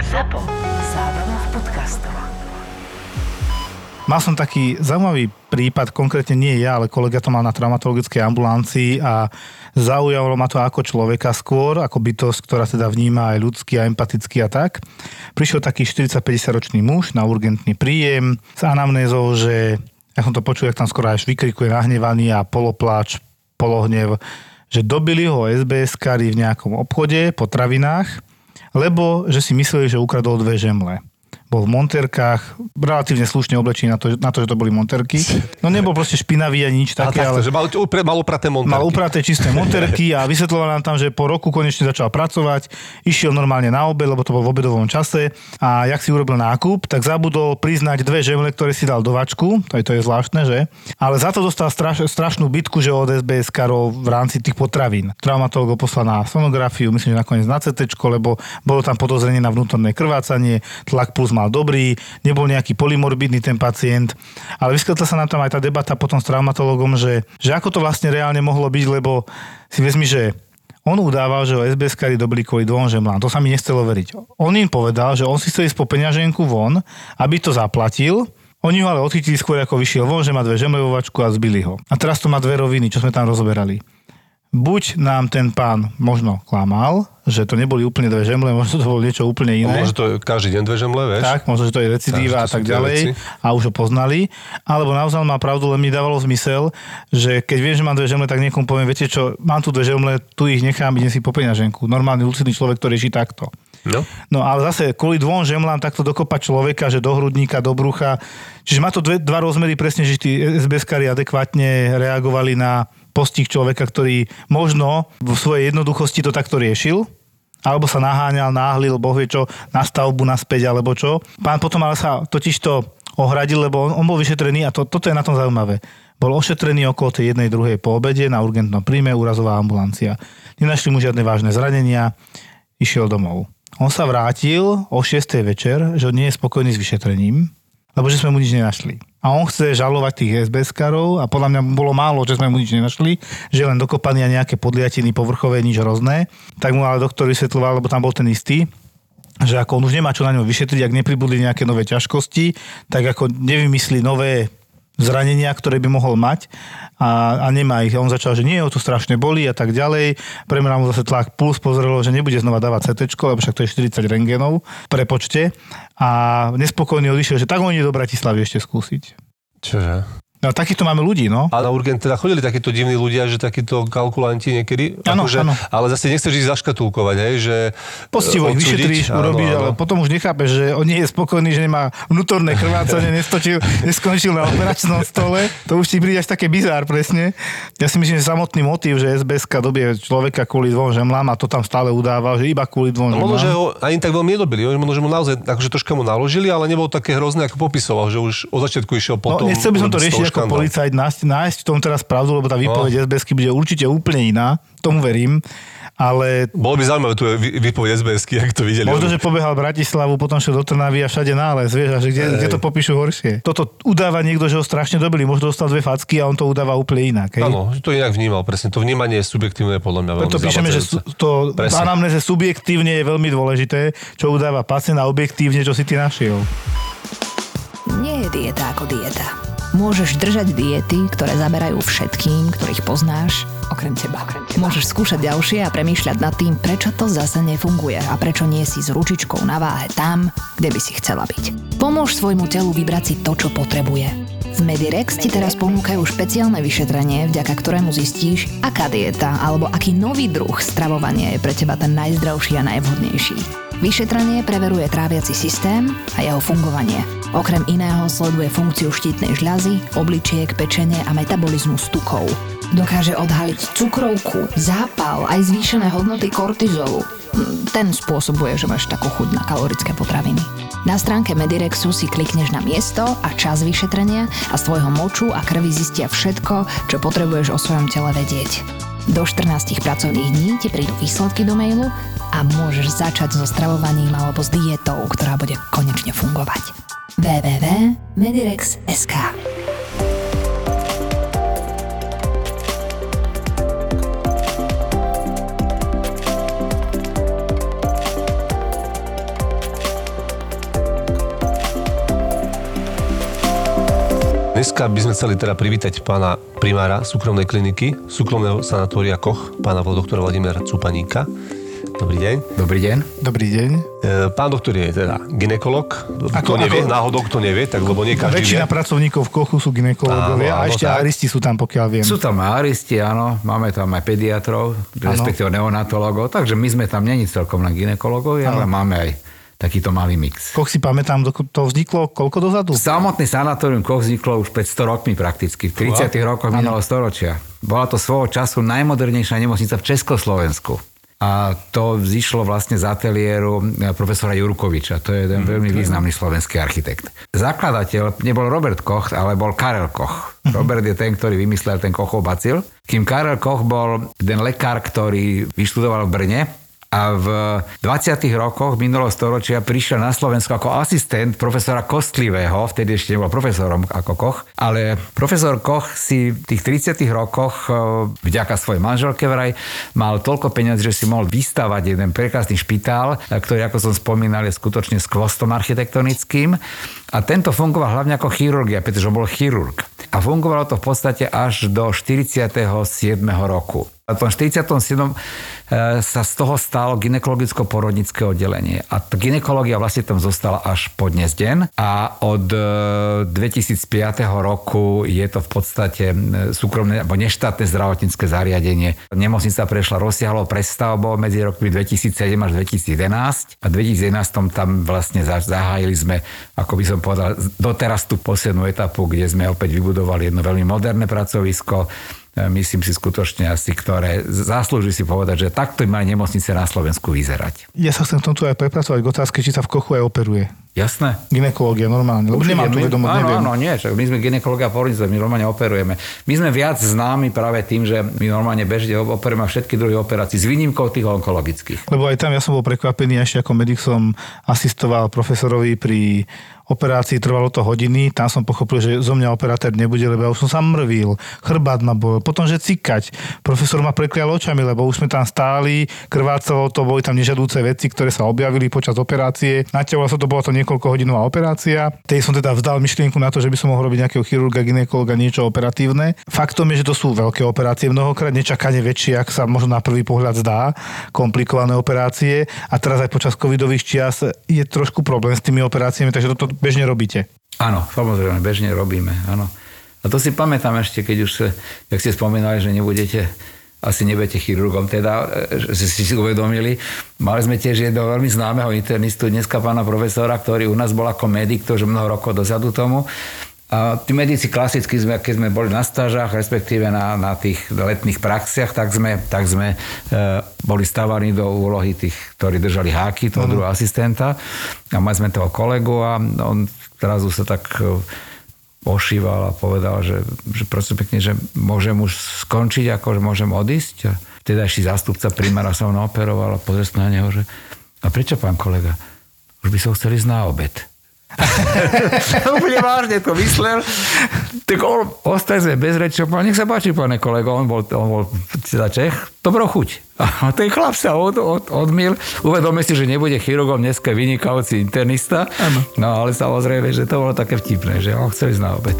ZAPO. Zábrná v podcastov. Mal som taký zaujímavý prípad, konkrétne nie ja, ale kolega to mal na traumatologickej ambulancii a zaujalo ma to ako človeka skôr, ako bytosť, ktorá teda vníma aj ľudský a empatický a tak. Prišiel taký 40-50 ročný muž na urgentný príjem s anamnézou, že ja som to počul, jak tam skoro až vykrikuje nahnevaný a polopláč, polohnev, že dobili ho SBS-kari v nejakom obchode, po travinách, lebo že si mysleli, že ukradol dve žemle bol v monterkách, relatívne slušne oblečený na to, na to, že to boli monterky. No nebol proste špinavý ani nič také, ale že mal, upre, mal upraté monterky. mal upraté čisté monterky a vysvetloval nám tam, že po roku konečne začal pracovať, išiel normálne na obed, lebo to bol v obedovom čase a jak si urobil nákup, tak zabudol priznať dve žemle, ktoré si dal do vačku, to je, to je zvláštne, že? Ale za to dostal straš, strašnú bitku, že od SBS karov v rámci tých potravín. Traumatolog ho poslal na sonografiu, myslím, že nakoniec na CT, lebo bolo tam podozrenie na vnútorné krvácanie, tlak puls mal dobrý, nebol nejaký polymorbidný ten pacient, ale vyskytla sa nám tam aj tá debata potom s traumatologom, že, že ako to vlastne reálne mohlo byť, lebo si vezmi, že on udával, že o SBS dobili kvôli dvom žemlám. To sa mi nechcelo veriť. On im povedal, že on si chce ísť po peňaženku von, aby to zaplatil, oni ho ale odchytili skôr, ako vyšiel von, že má dve žemle vo vačku a zbili ho. A teraz to má dve roviny, čo sme tam rozoberali buď nám ten pán možno klamal, že to neboli úplne dve žemle, možno to bolo niečo úplne iné. No, možno to je každý deň dve žemle, vieš? Tak, možno, že to je recidíva a to tak ďalej veci. a už ho poznali. Alebo naozaj má pravdu, len mi dávalo zmysel, že keď viem, že mám dve žemle, tak niekomu poviem, viete čo, mám tu dve žemle, tu ich nechám, idem si po peňaženku. Normálny lucidný človek, ktorý žije takto. No. No ale zase kvôli dvom žemlám takto dokopať človeka, že do hrudníka, do brucha. Čiže má to dve, dva rozmery presne, že tí SBS-kari adekvátne reagovali na postih človeka, ktorý možno v svojej jednoduchosti to takto riešil, alebo sa naháňal, náhlil, boh vie čo, na stavbu naspäť, alebo čo. Pán potom ale sa totižto ohradil, lebo on, on bol vyšetrený a to, toto je na tom zaujímavé. Bol ošetrený okolo tej jednej druhej po obede na urgentnom príjme, úrazová ambulancia. Nenašli mu žiadne vážne zranenia, išiel domov. On sa vrátil o 6. večer, že nie je spokojný s vyšetrením, lebo že sme mu nič nenašli. A on chce žalovať tých SBS-karov a podľa mňa bolo málo, že sme mu nič nenašli, že len dokopaní a nejaké podliatiny povrchové, nič hrozné. Tak mu ale doktor vysvetloval, lebo tam bol ten istý, že ako on už nemá čo na ňom vyšetriť, ak nepribudli nejaké nové ťažkosti, tak ako nevymyslí nové zranenia, ktoré by mohol mať a, a nemá ich. A on začal, že nie, ho to strašne boli a tak ďalej. Premeral mu zase tlak puls, pozrelo, že nebude znova dávať CT, lebo však to je 40 rengenov pre počte. A nespokojný odišiel, že tak oni do Bratislavy ešte skúsiť. Čože? No takýchto máme ľudí, no. A na urgent teda chodili takíto divní ľudia, že takíto kalkulanti niekedy. Áno, akože, áno. Ale zase nechceš ich zaškatulkovať, hej, že... Postivo ich vyšetríš, urobíš, áno. ale potom už nechápeš, že on nie je spokojný, že nemá vnútorné krvácanie, nestočil, neskončil na operačnom stole. To už ti príde až také bizár, presne. Ja si myslím, že samotný motív, že SBSK dobie človeka kvôli dvom žemlám a to tam stále udával, že iba kvôli dvom No možno, že žemlám. ho ani tak veľmi nedobili, možno, že mu naozaj akože troška mu naložili, ale nebolo také hrozné, ako popisoval, že už od začiatku išiel No, potom... nechcel by som to riešiť ako škandál. policajt, nájsť, nájsť v tom teraz pravdu, lebo tá výpoveď SBSky bude určite úplne iná, tomu verím, ale Bolo by zaujímavé tu vypoveď SBS-ky, ak to videli. Možno, že pobehal Bratislavu, potom šiel do Trnavy a všade nález, vieš, a že kde, kde to popíšu horšie. Toto udáva niekto, že ho strašne dobili, možno dostal dve facky a on to udáva úplne inak. Áno, to inak vnímal, presne. To vnímanie je subjektívne podľa mňa veľmi Preto píšeme, že to anamnéze subjektívne je veľmi dôležité, čo udáva pacient a objektívne, čo si ty našiel. Nie je dieta ako dieta. Môžeš držať diety, ktoré zaberajú všetkým, ktorých poznáš, okrem teba. Môžeš skúšať ďalšie a premýšľať nad tým, prečo to zase nefunguje a prečo nie si s ručičkou na váhe tam, kde by si chcela byť. Pomôž svojmu telu vybrať si to, čo potrebuje. V Medirex ti teraz ponúkajú špeciálne vyšetrenie, vďaka ktorému zistíš, aká dieta alebo aký nový druh stravovania je pre teba ten najzdravší a najvhodnejší. Vyšetrenie preveruje tráviaci systém a jeho fungovanie. Okrem iného sleduje funkciu štítnej žľazy, obličiek, pečenie a metabolizmus tukov. Dokáže odhaliť cukrovku, zápal, aj zvýšené hodnoty kortizolu. Ten spôsobuje, že máš takú chuť na kalorické potraviny. Na stránke Medirexu si klikneš na miesto a čas vyšetrenia a z tvojho moču a krvi zistia všetko, čo potrebuješ o svojom tele vedieť. Do 14 pracovných dní ti prídu výsledky do mailu a môžeš začať so stravovaním alebo s dietou, ktorá bude konečne fungovať www.medirex.sk Dneska by sme chceli teda privítať pána primára súkromnej kliniky, súkromného sanatória Koch, pána doktora Vladimíra Cupaníka. Dobrý deň. Dobrý deň. Dobrý deň. E, Pán doktor je teda ginekolog. Ako, kto nevie, ako- náhodou kto nevie, tak lebo nie každý Väčšina vie. pracovníkov v Kochu sú ginekológovia a ešte tak. aristi sú tam, pokiaľ viem. Sú tam aristi, áno, máme tam aj pediatrov, respektíve neonatologov, takže my sme tam není celkom len ginekológovia, ale máme aj takýto malý mix. Koch si pamätám, to vzniklo koľko dozadu? Samotný sanatórium Koch vzniklo už pred 100 rokmi prakticky, v 30 rokoch minulého storočia. Bola to svojho času najmodernejšia nemocnica v Československu. A to vzýšlo vlastne z ateliéru eh, profesora Jurkoviča. To je jeden veľmi významný slovenský architekt. Zakladateľ nebol Robert Koch, ale bol Karel Koch. Robert je ten, ktorý vymyslel ten Kochov bacil. Kým Karel Koch bol ten lekár, ktorý vyštudoval v Brne, a v 20. rokoch minulého storočia prišiel na Slovensko ako asistent profesora Kostlivého, vtedy ešte nebol profesorom ako Koch, ale profesor Koch si v tých 30. rokoch e, vďaka svojej manželke vraj mal toľko peniaz, že si mohol vystavať jeden prekrásny špitál, e, ktorý, ako som spomínal, je skutočne skvostom architektonickým. A tento fungoval hlavne ako chirurgia, pretože bol chirurg. A fungovalo to v podstate až do 47. roku. A v tom 47. e, sa z toho stalo ginekologicko-porodnické oddelenie. A ginekológia vlastne tam zostala až po dnes deň. A od e, 2005. roku je to v podstate e, súkromné alebo neštátne zdravotnícke zariadenie. Nemocnica prešla rozsiahlou prestavbou medzi rokmi 2007 až 2011. A v 2011 tam vlastne za- zahájili sme, ako by som povedal, doteraz tú poslednú etapu, kde sme opäť vybudovali jedno veľmi moderné pracovisko, E, myslím si skutočne asi, ktoré zaslúži si povedať, že takto majú nemocnice na Slovensku vyzerať. Ja sa chcem v tomto aj prepracovať k otázke, či sa v Kochu aj operuje. Jasné? Ginekológia normálne, lebo nemám tu vedomosť, áno, neviem. áno, nie, však my sme ginekológia porodnice, my normálne operujeme. My sme viac známi práve tým, že my normálne bežne operujeme všetky druhy operácií s výnimkou tých onkologických. Lebo aj tam ja som bol prekvapený, ešte ako medic som asistoval profesorovi pri operácii, trvalo to hodiny, tam som pochopil, že zo mňa operátor nebude, lebo ja už som sa mrvil, chrbát ma bol, potom, že cikať. Profesor ma preklial očami, lebo už sme tam stáli, krvácalo to, boli tam nežadúce veci, ktoré sa objavili počas operácie. Naťahovalo sa to, bola to niekoľko hodinová operácia. Tej som teda vzdal myšlienku na to, že by som mohol robiť nejakého chirurga, ginekologa, niečo operatívne. Faktom je, že to sú veľké operácie, mnohokrát nečakane väčšie, ak sa možno na prvý pohľad zdá, komplikované operácie. A teraz aj počas covidových čias je trošku problém s tými operáciami, takže toto bežne robíte. Áno, samozrejme, bežne robíme, áno. A to si pamätám ešte, keď už, jak ste spomínali, že nebudete asi nebudete chirurgom, teda, e, že si si uvedomili. Mali sme tiež jedného veľmi známeho internistu, dneska pána profesora, ktorý u nás bol ako medic, to už mnoho rokov dozadu tomu. A tí medici klasicky, sme, keď sme boli na stážach, respektíve na, na tých letných praxiach, tak sme, tak sme e, boli stavaní do úlohy tých, ktorí držali háky, toho druhého asistenta. A mali sme toho kolegu a on teraz sa tak e, ošíval a povedal, že, že prosím pekne, že môžem už skončiť, ako že môžem odísť. A teda ešte zástupca primára sa mnou operoval a pozrel na neho, že a prečo pán kolega? Už by som chcel ísť na obed. Úplne vážne to myslel. Tak on, ostali sme bez reči, povedal, nech sa páči, pane kolego, on bol, on bol teda Čech, dobrou chuť. A ten chlap sa od, od, odmil, uvedome si, že nebude chirurgom, dneska vynikajúci internista. Ano. No ale samozrejme, že to bolo také vtipné, že on chcel ísť na obed.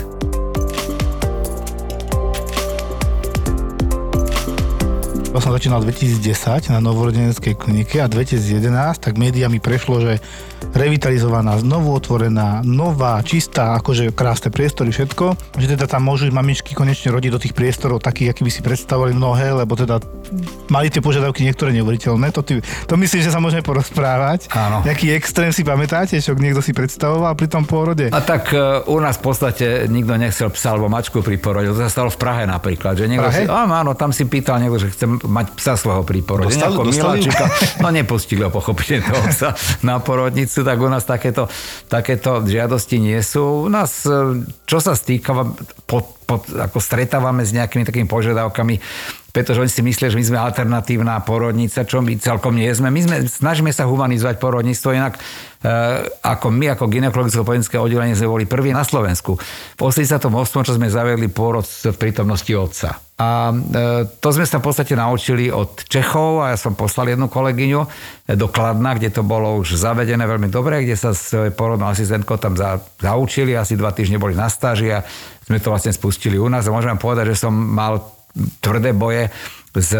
Ja som začínal 2010 na novorodeneckej klinike a 2011, tak médiami prešlo, že revitalizovaná, znovu otvorená, nová, čistá, akože krásne priestory, všetko. Že teda tam môžu mamičky konečne rodiť do tých priestorov takých, aký by si predstavovali mnohé, lebo teda mali tie požiadavky niektoré neuveriteľné. To, ty, to myslím, že sa môžeme porozprávať. Áno. Jaký extrém si pamätáte, čo niekto si predstavoval pri tom pôrode? A tak e, u nás v podstate nikto nechcel psa alebo mačku pri porode. To sa stalo v Prahe napríklad. Že niekto Prahe? Si, áno, tam si pýtal niekto, že chce mať psa svojho pri porode. Dostali- dostali? miláčika. No nepustili ho pochopiteľne toho psa na porodnicu, tak u nás takéto, takéto žiadosti nie sú. U nás, e, čo sa stýka, pod, pod, ako stretávame s nejakými takými požiadavkami, pretože oni si myslia, že my sme alternatívna porodnica, čo my celkom nie sme. My sme, snažíme sa humanizovať porodníctvo, inak e, ako my, ako ginekologické oddelenie sme boli prví na Slovensku. V 88. čo sme zavedli pôrod v prítomnosti otca. A e, to sme sa v podstate naučili od Čechov a ja som poslal jednu kolegyňu do Kladna, kde to bolo už zavedené veľmi dobre, kde sa s porodnou asistentkou tam za, zaučili, asi dva týždne boli na stáži a sme to vlastne spustili u nás a môžem povedať, že som mal tvrdé boje s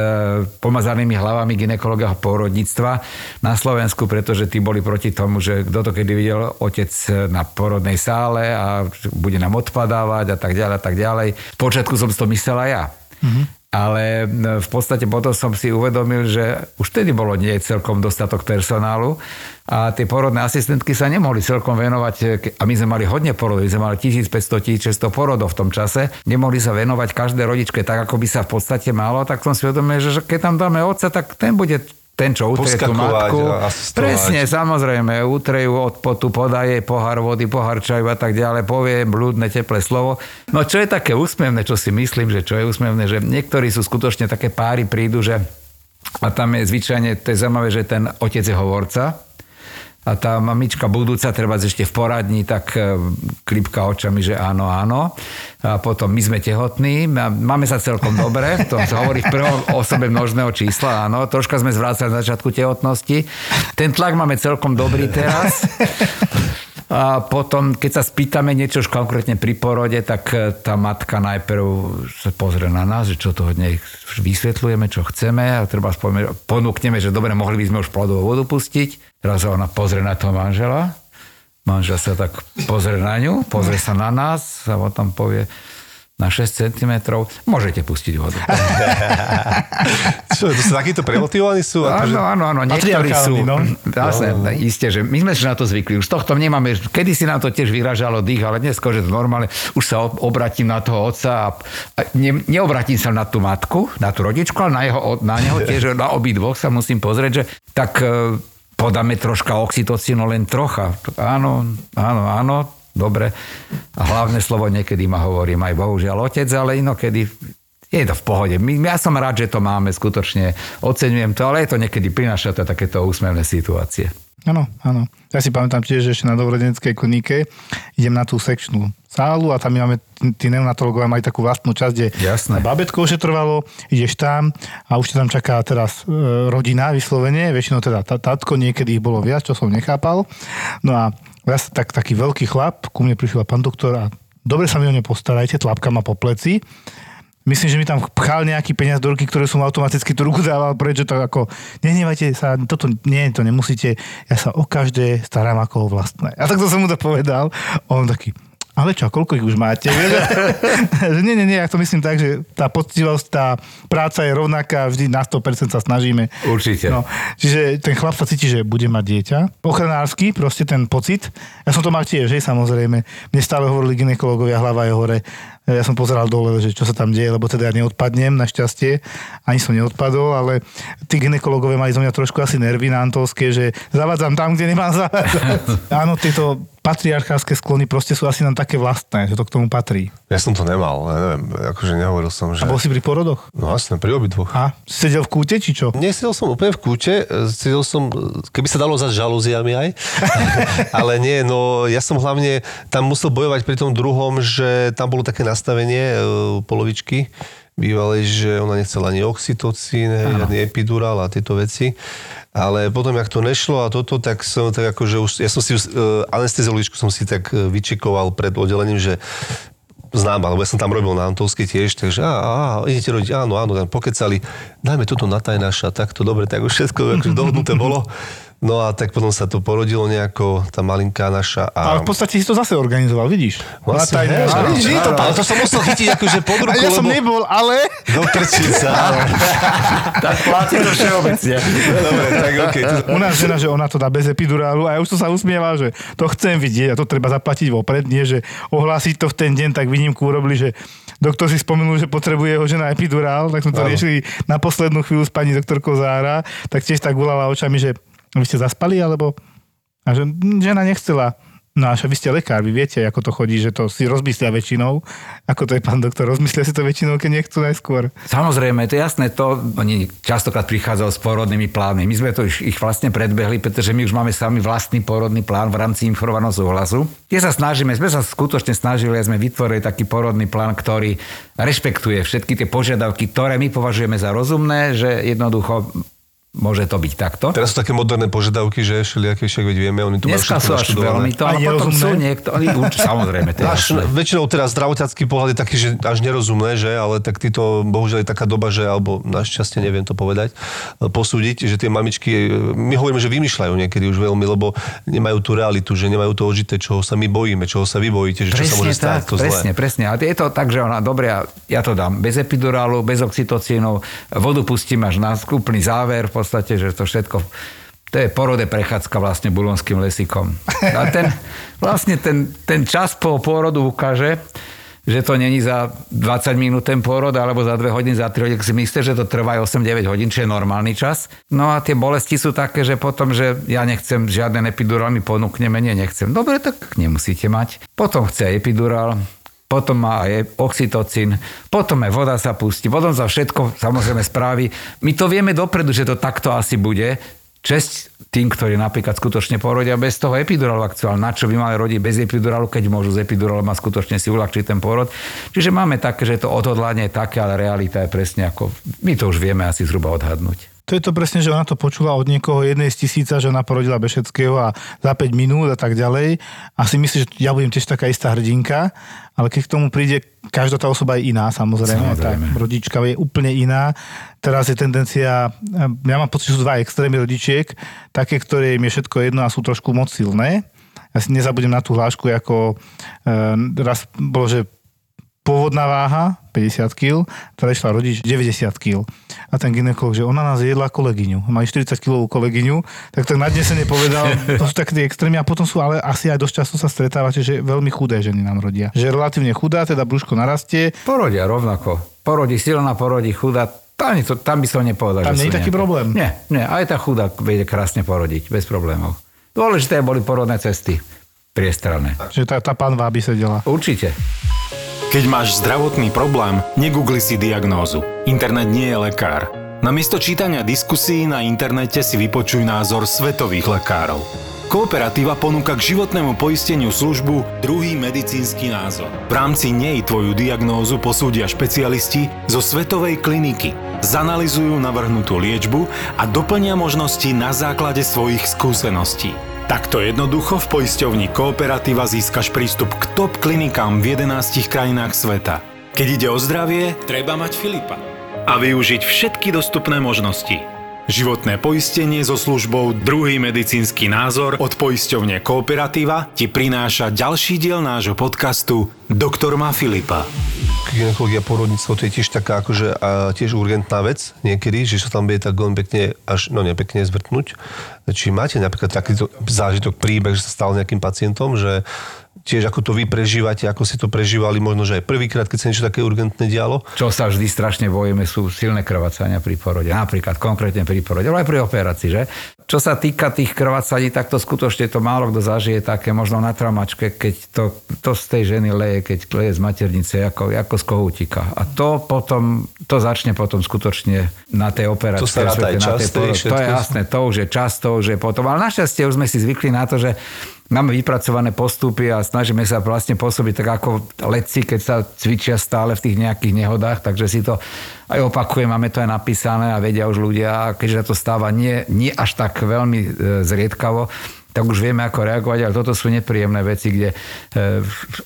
pomazanými hlavami ginekologa porodníctva na Slovensku, pretože tí boli proti tomu, že kto to kedy videl otec na porodnej sále a bude nám odpadávať a tak ďalej a tak ďalej. Počiatku som si to myslela ja. Mm-hmm. Ale v podstate potom som si uvedomil, že už vtedy bolo nie celkom dostatok personálu a tie porodné asistentky sa nemohli celkom venovať, a my sme mali hodne porodov, my sme mali 1500-1600 porodov v tom čase, nemohli sa venovať každej rodičke tak, ako by sa v podstate malo, tak som si uvedomil, že keď tam dáme otca, tak ten bude ten, čo utrie tú matku. Presne, samozrejme, utrejú od potu, podaje pohár vody, pohár čaju a tak ďalej, povie blúdne teplé slovo. No čo je také úsmevné, čo si myslím, že čo je úsmevné, že niektorí sú skutočne také páry prídu, že a tam je zvyčajne, to je zaujímavé, že ten otec je hovorca, a tá mamička budúca, treba ešte v poradni, tak e, klipka očami, že áno, áno. A potom my sme tehotní, máme sa celkom dobre, to sa hovorí v prvom osobe množného čísla, áno. Troška sme zvrácali na začiatku tehotnosti. Ten tlak máme celkom dobrý teraz. A potom, keď sa spýtame niečo už konkrétne pri porode, tak e, tá matka najprv sa pozrie na nás, že čo to od nej vysvetľujeme, čo chceme a treba spomínať, ponúkneme, že dobre, mohli by sme už plodovú vodu pustiť. Teraz ona pozrie na toho manžela, manžel sa tak pozrie na ňu, pozrie sa na nás a potom povie, na 6 cm, môžete pustiť vodu. Čo, to sú takíto premotivovaní sú? Áno, áno, áno, niektorí sú. No? Zase, no, no. Isté, že my sme si na to zvykli. Už tohto nemáme, kedy si nám to tiež vyražalo dých, ale dnes, že to normálne, už sa obratím na toho otca a, a ne, neobratím sa na tú matku, na tú rodičku, ale na, jeho, na neho tiež, na obidvoch sa musím pozrieť, že tak e, podáme troška oxytocínu, len trocha. Áno, áno, áno, dobre. A hlavné slovo niekedy ma hovorím aj bohužiaľ otec, ale inokedy je to v pohode. My, ja som rád, že to máme, skutočne oceňujem to, ale je to niekedy prináša to takéto úsmevné situácie. Áno, áno. Ja si pamätám tiež, že ešte na dobrodenskej klinike idem na tú sekčnú sálu a tam máme, tí neonatológovia majú takú vlastnú časť, kde Jasné. babetko ošetrovalo, ideš tam a už tam čaká teraz e, rodina vyslovene, väčšinou teda tatko, niekedy ich bolo viac, čo som nechápal. No a ja tak, taký veľký chlap, ku mne prišiel pán doktor a dobre sa mi o ne postarajte, tlapka ma po pleci. Myslím, že mi tam pchal nejaký peniaz do ruky, ktoré som automaticky tú ruku dával preč, že to ako, nehnevajte sa, toto nie, to nemusíte, ja sa o každé starám ako o vlastné. A tak to som mu to povedal. On taký, ale čo, koľko ich už máte? nie, nie, nie, ja to myslím tak, že tá poctivosť, tá práca je rovnaká, vždy na 100% sa snažíme. Určite. No, čiže ten chlap sa cíti, že bude mať dieťa. Ochranársky, proste ten pocit. Ja som to mal tiež, že samozrejme. Mne stále hovorili ginekologovia, hlava je hore. Ja som pozeral dole, že čo sa tam deje, lebo teda ja neodpadnem, našťastie. Ani som neodpadol, ale tí ginekologové mali zo mňa trošku asi nervy na Antolské, že zavádzam tam, kde nemám zavádzať. Áno, tieto patriarchálske sklony proste sú asi nám také vlastné, že to k tomu patrí. Ja som to nemal, ja neviem, akože nehovoril som, že... A bol si pri porodoch? No jasne, pri obidvoch. A sedel v kúte, či čo? Nesedel som úplne v kúte, sedel som, keby sa dalo za žalúziami aj, ale nie, no ja som hlavne tam musel bojovať pri tom druhom, že tam bolo také nastavenie e, polovičky, bývalej, že ona nechcela ani oxytocín, ani epidural a tieto veci. Ale potom, jak to nešlo a toto, tak som tak akože už, ja som si uh, anesteziologičku som si tak e, vyčekoval pred oddelením, že znám, alebo ja som tam robil na Antolsky tiež, takže á, á, idete rodiť, áno, áno, tam pokecali, dajme toto na tajnáša, takto dobre, tak už všetko akože dohodnuté bolo. No a tak potom sa to porodilo nejako, tá malinká naša. A... Ale v podstate si to zase organizoval, vidíš? Vlastne, hej, áno, vidíš, áno, to, ale to som musel chytiť akože pod ruku, a ja lebo... som nebol, ale... Do krčica. tak platí to všeobecne. Dobre, tak okej. Okay. U nás žena, že ona to dá bez epidurálu a ja už som sa usmieval, že to chcem vidieť a to treba zaplatiť vopred, nie, že ohlásiť to v ten deň, tak výnimku urobili, že doktor si spomenul, že potrebuje jeho žena epidurál, tak sme to riešili na poslednú chvíľu s pani doktorkou Zára, tak tiež tak gulala očami, že vy ste zaspali, alebo... A že žena nechcela. No a vy ste lekár, vy viete, ako to chodí, že to si rozmyslia väčšinou. Ako to je, pán doktor, rozmyslia si to väčšinou, keď nechcú najskôr. Samozrejme, to je jasné, to oni častokrát prichádzajú s porodnými plánmi. My sme to ich, ich vlastne predbehli, pretože my už máme sami vlastný porodný plán v rámci informovaného súhlasu. Kde sa snažíme, sme sa skutočne snažili, sme vytvorili taký porodný plán, ktorý rešpektuje všetky tie požiadavky, ktoré my považujeme za rozumné, že jednoducho Môže to byť takto. Teraz sú také moderné požiadavky, že všelijaké však veď vieme, oni tu Dneska sú až veľmi to, ale potom sú niektorí, samozrejme. To až, väčšinou teraz zdravotnícky pohľad je taký, že až nerozumné, že, ale tak títo, bohužiaľ je taká doba, že, alebo našťastie neviem to povedať, posúdiť, že tie mamičky, my hovoríme, že vymýšľajú niekedy už veľmi, lebo nemajú tú realitu, že nemajú to ožité, čoho sa my bojíme, čoho sa vy bojíte, že presne čo sa môže stať, tak, to presne, zlé. Presne, A je to tak, že ona, dobre, ja to dám bez epidurálu, bez oxytocínu, vodu pustím až na úplný záver, v podstate, že to všetko to je porode prechádzka vlastne bulonským lesikom. A ten, vlastne ten, ten čas po pôrodu ukáže, že to není za 20 minút ten pôrod, alebo za 2 hodiny, za 3 hodiny, si myslíte, že to trvá 8-9 hodín, čo je normálny čas. No a tie bolesti sú také, že potom, že ja nechcem žiaden epidurál, mi ponúkneme, nie, nechcem. Dobre, tak nemusíte mať. Potom chce epidurál, potom má aj oxytocín, potom aj voda sa pustí, potom sa všetko samozrejme správi. My to vieme dopredu, že to takto asi bude. Česť tým, ktorí napríklad skutočne porodia bez toho epidurálu aktuálne. Na čo by mali rodiť bez epidurálu, keď môžu z epidurálu a skutočne si uľahčiť ten porod. Čiže máme také, že to odhodlanie je také, ale realita je presne ako... My to už vieme asi zhruba odhadnúť. To je to presne, že ona to počula od niekoho jednej z tisíca, že ona porodila bez všetkého a za 5 minút a tak ďalej. A si myslí, že ja budem tiež taká istá hrdinka, ale keď k tomu príde, každá tá osoba je iná samozrejme. samozrejme. Tá rodička je úplne iná. Teraz je tendencia, ja mám pocit, že sú dva extrémy rodičiek, také, ktoré im je všetko jedno a sú trošku moc silné. Ja si nezabudem na tú hlášku, ako e, raz bolo, že pôvodná váha 50 kg, išla rodič 90 kg. A ten ginekolog, že ona nás jedla kolegyňu. Mali 40 kg kolegyňu, tak tak nadnesene povedal, to sú také extrémy a potom sú ale asi aj dosť často sa stretávate, že veľmi chudé ženy nám rodia. Že relatívne chudá, teda brúško narastie. Porodia rovnako. Porodí silná, porodí chudá, tam, to, tam by som nepovedal, tam nie je taký nejaké. problém. Nie, nie, aj tá chudá vie krásne porodiť, bez problémov. Dôležité boli porodné cesty priestranné. Takže tá, tá panva by sedela. Určite. Keď máš zdravotný problém, negoogli si diagnózu. Internet nie je lekár. Namiesto čítania diskusí na internete si vypočuj názor svetových lekárov. Kooperatíva ponúka k životnému poisteniu službu druhý medicínsky názor. V rámci nej tvoju diagnózu posúdia špecialisti zo svetovej kliniky. Zanalizujú navrhnutú liečbu a doplnia možnosti na základe svojich skúseností. Takto jednoducho v poisťovni Kooperativa získaš prístup k top klinikám v 11 krajinách sveta. Keď ide o zdravie, treba mať Filipa. A využiť všetky dostupné možnosti. Životné poistenie so službou Druhý medicínsky názor od poisťovne Kooperativa ti prináša ďalší diel nášho podcastu Doktor má Filipa ginekologia porodníctvo to je tiež taká akože a tiež urgentná vec niekedy, že sa tam bude tak veľmi pekne až, no nepekne zvrtnúť. Či máte napríklad takýto zážitok, príbeh, že sa stal nejakým pacientom, že tiež ako to vy prežívate, ako si to prežívali, možno, že aj prvýkrát, keď sa niečo také urgentné dialo? Čo sa vždy strašne bojíme, sú silné krvácania pri porode. Napríklad konkrétne pri porode, ale aj pri operácii, že? Čo sa týka tých krvácaní, tak to skutočne to málo kto zažije také možno na traumačke, keď to, to z tej ženy leje, keď leje z maternice, ako, ako z kohútika. A to potom, to začne potom skutočne na tej operácii. To sa ráta aj čas, To je jasné, to už je čas, to už je potom. Ale našťastie už sme si zvykli na to, že máme vypracované postupy a snažíme sa vlastne pôsobiť tak ako letci, keď sa cvičia stále v tých nejakých nehodách, takže si to aj opakujem, máme to aj napísané a vedia už ľudia, keďže sa to stáva nie, nie až tak veľmi e, zriedkavo, tak už vieme, ako reagovať, ale toto sú nepríjemné veci, kde e,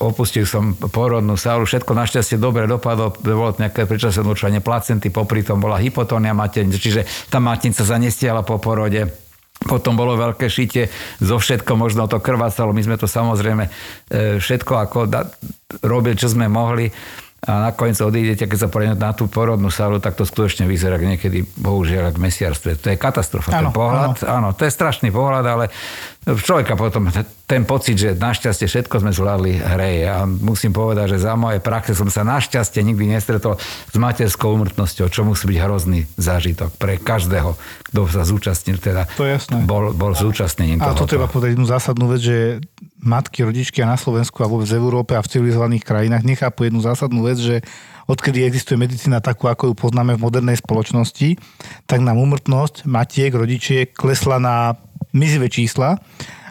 opustil som porodnú sálu, všetko našťastie dobre dopadlo, bolo nejaké predčasné určovanie placenty, popri tom bola hypotónia maternice, čiže tá maternica sa nestiala po porode potom bolo veľké šitie, zo všetko možno to krvácalo. My sme to samozrejme e, všetko ako da, robili, čo sme mohli a nakoniec odídete, keď sa poradíte na tú porodnú sálu, tak to skutočne vyzerá niekedy, bohužiaľ, ako mesiarstve. To je katastrofa. Áno, ten pohľad, áno. áno, to je strašný pohľad, ale človeka potom ten pocit, že našťastie všetko sme zvládli, hreje. A musím povedať, že za moje praxe som sa našťastie nikdy nestretol s materskou umrtnosťou, čo musí byť hrozný zážitok pre každého, kto sa zúčastnil, teda to je jasné. bol, bol zúčastnením A to treba povedať jednu zásadnú vec, že matky, rodičky a na Slovensku a vôbec v Európe a v civilizovaných krajinách nechápu jednu zásadnú vec, že odkedy existuje medicína takú, ako ju poznáme v modernej spoločnosti, tak nám umrtnosť matiek, rodičiek klesla na mizivé čísla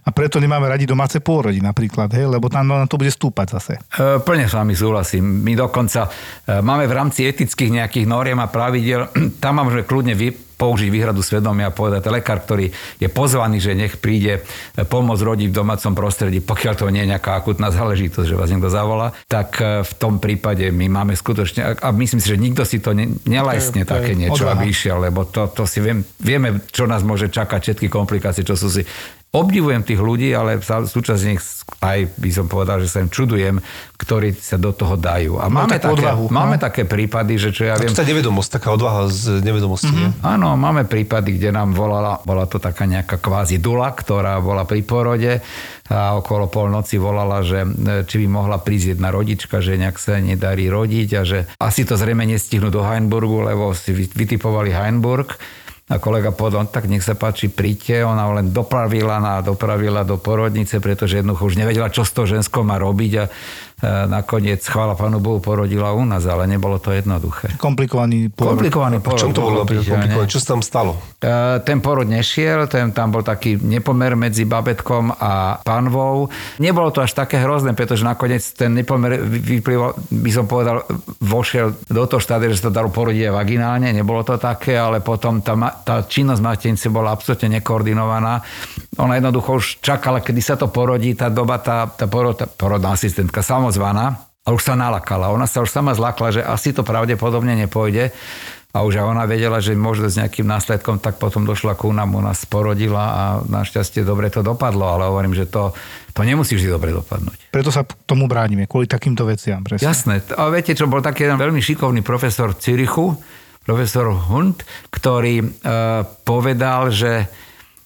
a preto nemáme radi domáce pôrody napríklad, hej, lebo tam na to bude stúpať zase. E, plne s vami súhlasím. My dokonca e, máme v rámci etických nejakých noriem a pravidel, tam môžeme kľudne vy, použiť výhradu svedomia a povedať, lekár, ktorý je pozvaný, že nech príde e, pomôcť rodiť v domácom prostredí, pokiaľ to nie je nejaká akutná záležitosť, že vás niekto zavolá, tak v tom prípade my máme skutočne, a myslím si, že nikto si to ne, nelajsne to je, také to niečo, odvaha. aby išiel, lebo to, to si viem, vieme, čo nás môže čakať, všetky komplikácie, čo sú si obdivujem tých ľudí, ale súčasne aj by som povedal, že sa im čudujem, ktorí sa do toho dajú. A máme, také, odvahu, no. máme také prípady, že čo ja viem... To je nevedomosť, taká odvaha z nevedomosti. Mm-hmm. Áno, máme prípady, kde nám volala, bola to taká nejaká kvázi dula, ktorá bola pri porode a okolo polnoci volala, že e, či by mohla prísť jedna rodička, že nejak sa nedarí rodiť a že asi to zrejme nestihnú do Heinburgu, lebo si vytipovali Heinburg a kolega povedal, no tak nech sa páči, príďte. Ona len dopravila na, dopravila do porodnice, pretože jednoducho už nevedela, čo s to žensko má robiť a nakoniec, chvála Pánu Bohu, porodila u nás, ale nebolo to jednoduché. Komplikovaný porod. Komplikovaný porod. Čom to bolo komplikované? Čo sa tam stalo? E, ten porod nešiel, ten, tam bol taký nepomer medzi babetkom a panvou. Nebolo to až také hrozné, pretože nakoniec ten nepomer vyplýval, by som povedal, vošiel do toho štádia, že sa to dalo porodiť aj vaginálne. Nebolo to také, ale potom tá, tá činnosť maternice bola absolútne nekoordinovaná. Ona jednoducho už čakala, kedy sa to porodí, tá doba, tá, tá, porod, tá porodná asistentka samozvaná a už sa nalakala. Ona sa už sama zlakla, že asi to pravdepodobne nepôjde a už aj ona vedela, že môže s nejakým následkom, tak potom došla ku nám, u nás porodila a našťastie dobre to dopadlo, ale hovorím, že to, to nemusí vždy dobre dopadnúť. Preto sa tomu bránime, kvôli takýmto veciam. Presne. Jasné. A viete, čo bol taký jeden veľmi šikovný profesor v Cirichu, profesor Hund, ktorý e, povedal, že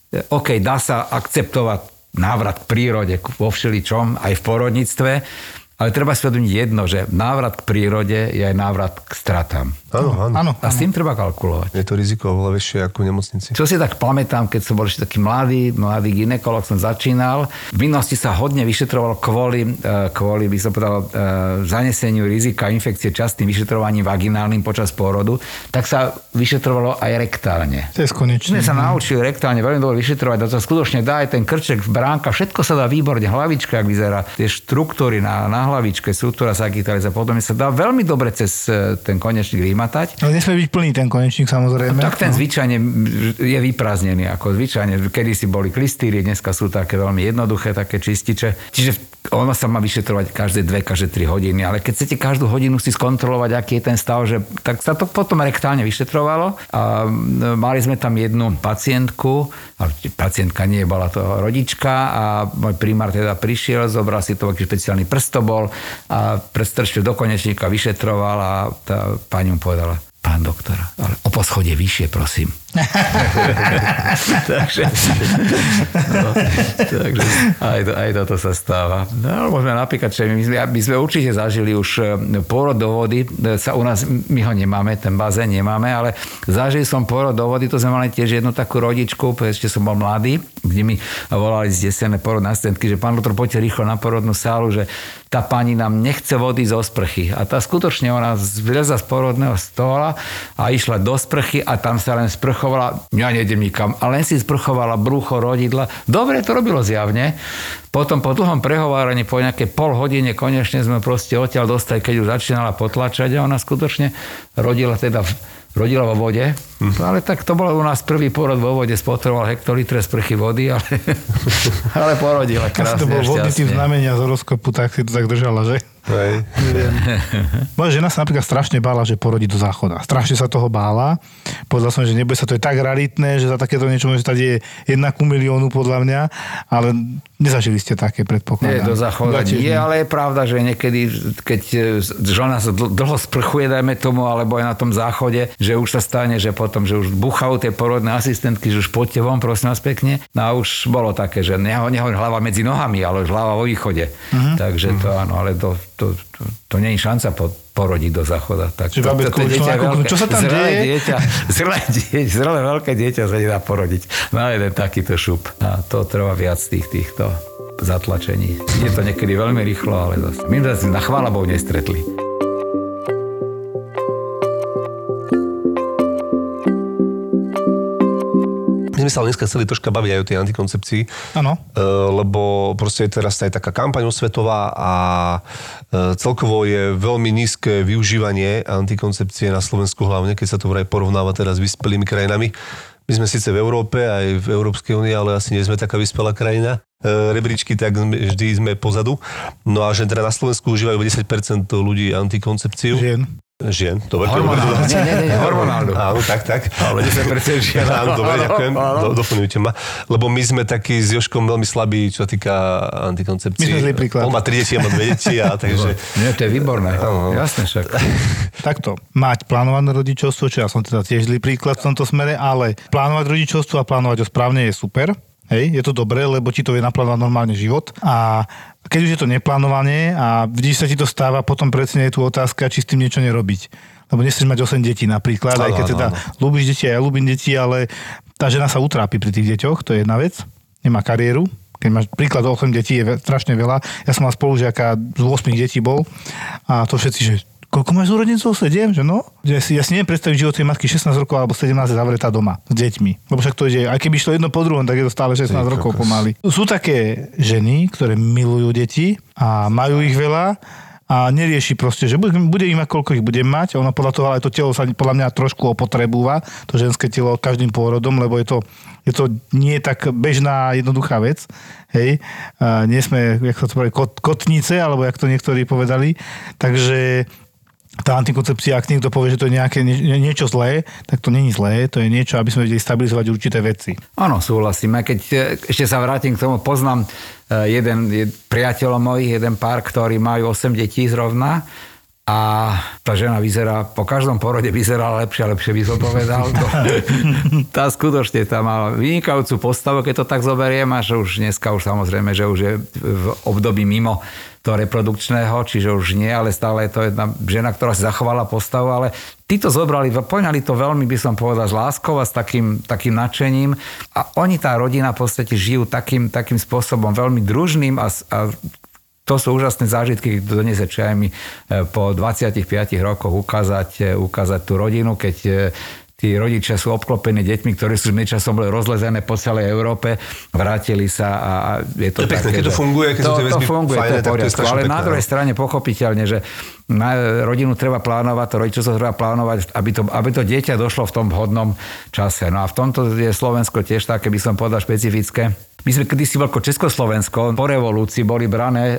OK, dá sa akceptovať návrat k prírode vo všeličom, aj v porodníctve, ale treba si jedno, že návrat k prírode je aj návrat k stratám. Áno, áno. áno. A s tým treba kalkulovať. Je to riziko oveľa väčšie ako v nemocnici. Čo si tak pamätám, keď som bol ešte taký mladý, mladý ginekolog, som začínal. V minulosti sa hodne vyšetrovalo kvôli, e, kvôli by som povedal, e, zaneseniu rizika infekcie častým vyšetrovaním vaginálnym počas pôrodu, tak sa vyšetrovalo aj rektálne. To je konečne. Sme sa naučili rektálne veľmi dobre vyšetrovať, to sa skutočne dá aj ten krček, bránka, všetko sa dá výborne, hlavička, ak vyzerá, tie štruktúry na, na hlavičke, sútura sagitaliza, potom sa dá veľmi dobre cez e, ten konečný rým vymatať. Ale nesmie byť plný ten konečník samozrejme. Tak ten no. zvyčajne je vyprázdnený, ako zvyčajne. Kedy si boli klistýry, dneska sú také veľmi jednoduché, také čističe. Čiže ono sa má vyšetrovať každé dve, každé tri hodiny, ale keď chcete každú hodinu si skontrolovať, aký je ten stav, že, tak sa to potom rektálne vyšetrovalo a mali sme tam jednu pacientku, ale pacientka nie, bola to rodička a môj primár teda prišiel, zobral si to, aký špeciálny prstobol a prestrčil do konečníka, vyšetroval a tá pani mu povedala, pán doktor, ale o poschodie vyššie, prosím. takže, no, takže aj, to, aj toto sa stáva. No, môžeme napríklad, že my sme, my sme určite zažili už e, pôrod do vody, e, sa u nás, my ho nemáme, ten bazén nemáme, ale zažili som pôrod do vody, to sme mali tiež jednu takú rodičku, ešte som bol mladý, kde mi volali z desené porodné asistentky, že pán doktor, poďte rýchlo na porodnú sálu, že tá pani nám nechce vody zo sprchy. A tá skutočne ona zleza z porodného stola a išla do sprchy a tam sa len sprchovala, ja nejdem nikam, a len si sprchovala brucho, rodidla. Dobre to robilo zjavne. Potom po dlhom prehováraní, po nejaké pol hodine, konečne sme proste odtiaľ dostali, keď už začínala potlačať a ona skutočne rodila teda rodila vo vode, hm. ale tak to bol u nás prvý porod vo vode, spotroval hektolitre sprchy vody, ale, ale porodila krásne Asi to bol vodný typ znamenia z horoskopu, tak si to tak držala, že? Hej. Moja žena sa napríklad strašne bála, že porodí do záchoda. Strašne sa toho bála. Povedal som, že nebude sa to je tak raritné, že za takéto niečo môže stať je jedna ku miliónu podľa mňa, ale nezažili ste také predpoklady. Nie, do záchoda nie, ale je pravda, že niekedy, keď e, žena sa dlho sprchuje, dajme tomu, alebo aj na tom záchode, že už sa stane, že potom, že už buchajú tie porodné asistentky, že už poďte von, prosím vás pekne. No a už bolo také, že nehovorím hlava medzi nohami, ale už hlava vo východe. Uh-huh. Takže to áno, ale to to, to, to nie je šanca po, porodiť do záchoda. Tak to, to, to dieťa veľké, čo sa tam zrelé deje? Dieťa, zrelé, dieťa, zrelé veľké dieťa sa nedá porodiť na jeden takýto šup. A to trvá viac tých týchto zatlačení. Je to niekedy veľmi rýchlo, ale zase. My sme na chvála Bohu nestretli. My sme sa dneska chceli troška baviť aj o tej antikoncepcii. Áno. E, lebo proste je teraz aj taká kampaň osvetová a e, celkovo je veľmi nízke využívanie antikoncepcie na Slovensku hlavne, keď sa to vraj porovnáva teraz s vyspelými krajinami. My sme síce v Európe, aj v Európskej únii, ale asi nie sme taká vyspelá krajina. E, rebríčky, tak vždy sme pozadu. No a že teda na Slovensku užívajú 10% ľudí antikoncepciu. Žien. Žien, dobre. Hormonálnu, nie, nie, nie, hormonálnu. Áno, tak, tak. Ale 10% žien. Áno, dobre, ďakujem. Do, doplňujte ma. Lebo my sme takí s Joškom veľmi slabí, čo sa týka antikoncepcie. My sme zlý príklad. On má tri deti, ja mám dve deti, a takže... Nie, to je výborné. Áno. Jasné však. Takto, mať plánované rodičovstvo, čo ja som teda tiež zlý príklad v tomto smere, ale plánovať rodičovstvo a plánovať ho správne je super. Hej, je to dobré, lebo ti to vie naplánovať normálne život. A keď už je to neplánovanie a vidíš sa ti to stáva, potom presne je tu otázka, či s tým niečo nerobiť. Lebo nechceš mať 8 detí napríklad, aj keď teda ľúbiš deti a ja ľúbim deti, ale tá žena sa utrápi pri tých deťoch, to je jedna vec. Nemá kariéru, keď máš príklad 8 detí, je strašne veľa. Ja som mal spolužiaka, z 8 detí bol a to všetci, že koľko máš súrodencov? 7, že no? Že si, ja si neviem predstaviť život tej matky 16 rokov alebo 17 je zavretá doma s deťmi. Lebo však to ide, aj keby išlo jedno po druhom, tak je to stále 16 Ty rokov kokos. pomaly. Sú také ženy, ktoré milujú deti a majú ich veľa a nerieši proste, že bude, bude im koľko ich bude mať. Ono podľa toho, ale to telo sa podľa mňa trošku opotrebúva, to ženské telo každým pôrodom, lebo je to, je to nie tak bežná, jednoduchá vec. Hej, a nie sme, jak sa to povie, kot, kotnice, alebo jak to niektorí povedali. Takže tá antikoncepcia, ak niekto povie, že to je nejaké nie, niečo zlé, tak to není zlé, to je niečo, aby sme vedeli stabilizovať určité veci. Áno, súhlasím. A keď e, ešte sa vrátim k tomu, poznám e, jeden, jeden priateľov mojich, jeden pár, ktorí majú 8 detí zrovna a tá žena vyzerá, po každom porode vyzerá lepšie a lepšie by som povedal. To, tá skutočne tá má vynikajúcu postavu, keď to tak zoberiem, a že už dneska už samozrejme, že už je v období mimo toho reprodukčného, čiže už nie, ale stále je to jedna žena, ktorá si zachovala postavu, ale tí to zobrali, poňali to veľmi, by som povedal, s láskou a s takým, takým nadšením. A oni, tá rodina v podstate žijú takým, takým spôsobom veľmi družným a, a to sú úžasné zážitky, keď donese aj e, po 25 rokoch ukázať, e, ukázať tú rodinu, keď e, tí rodičia sú obklopení deťmi, ktoré sú medzičasom rozlezené po celej Európe, vrátili sa a a je to, To pekné, také, keď to funguje, keď to, to funguje, fajné, to je poriadku. Ale na pekné, druhej no. strane pochopiteľne, že na rodinu treba plánovať, to rodičovstvo treba plánovať, aby to, aby to dieťa došlo v tom vhodnom čase. No a v tomto je Slovensko tiež také, by som povedal, špecifické. My sme kedysi ako Československo po revolúcii boli brané e,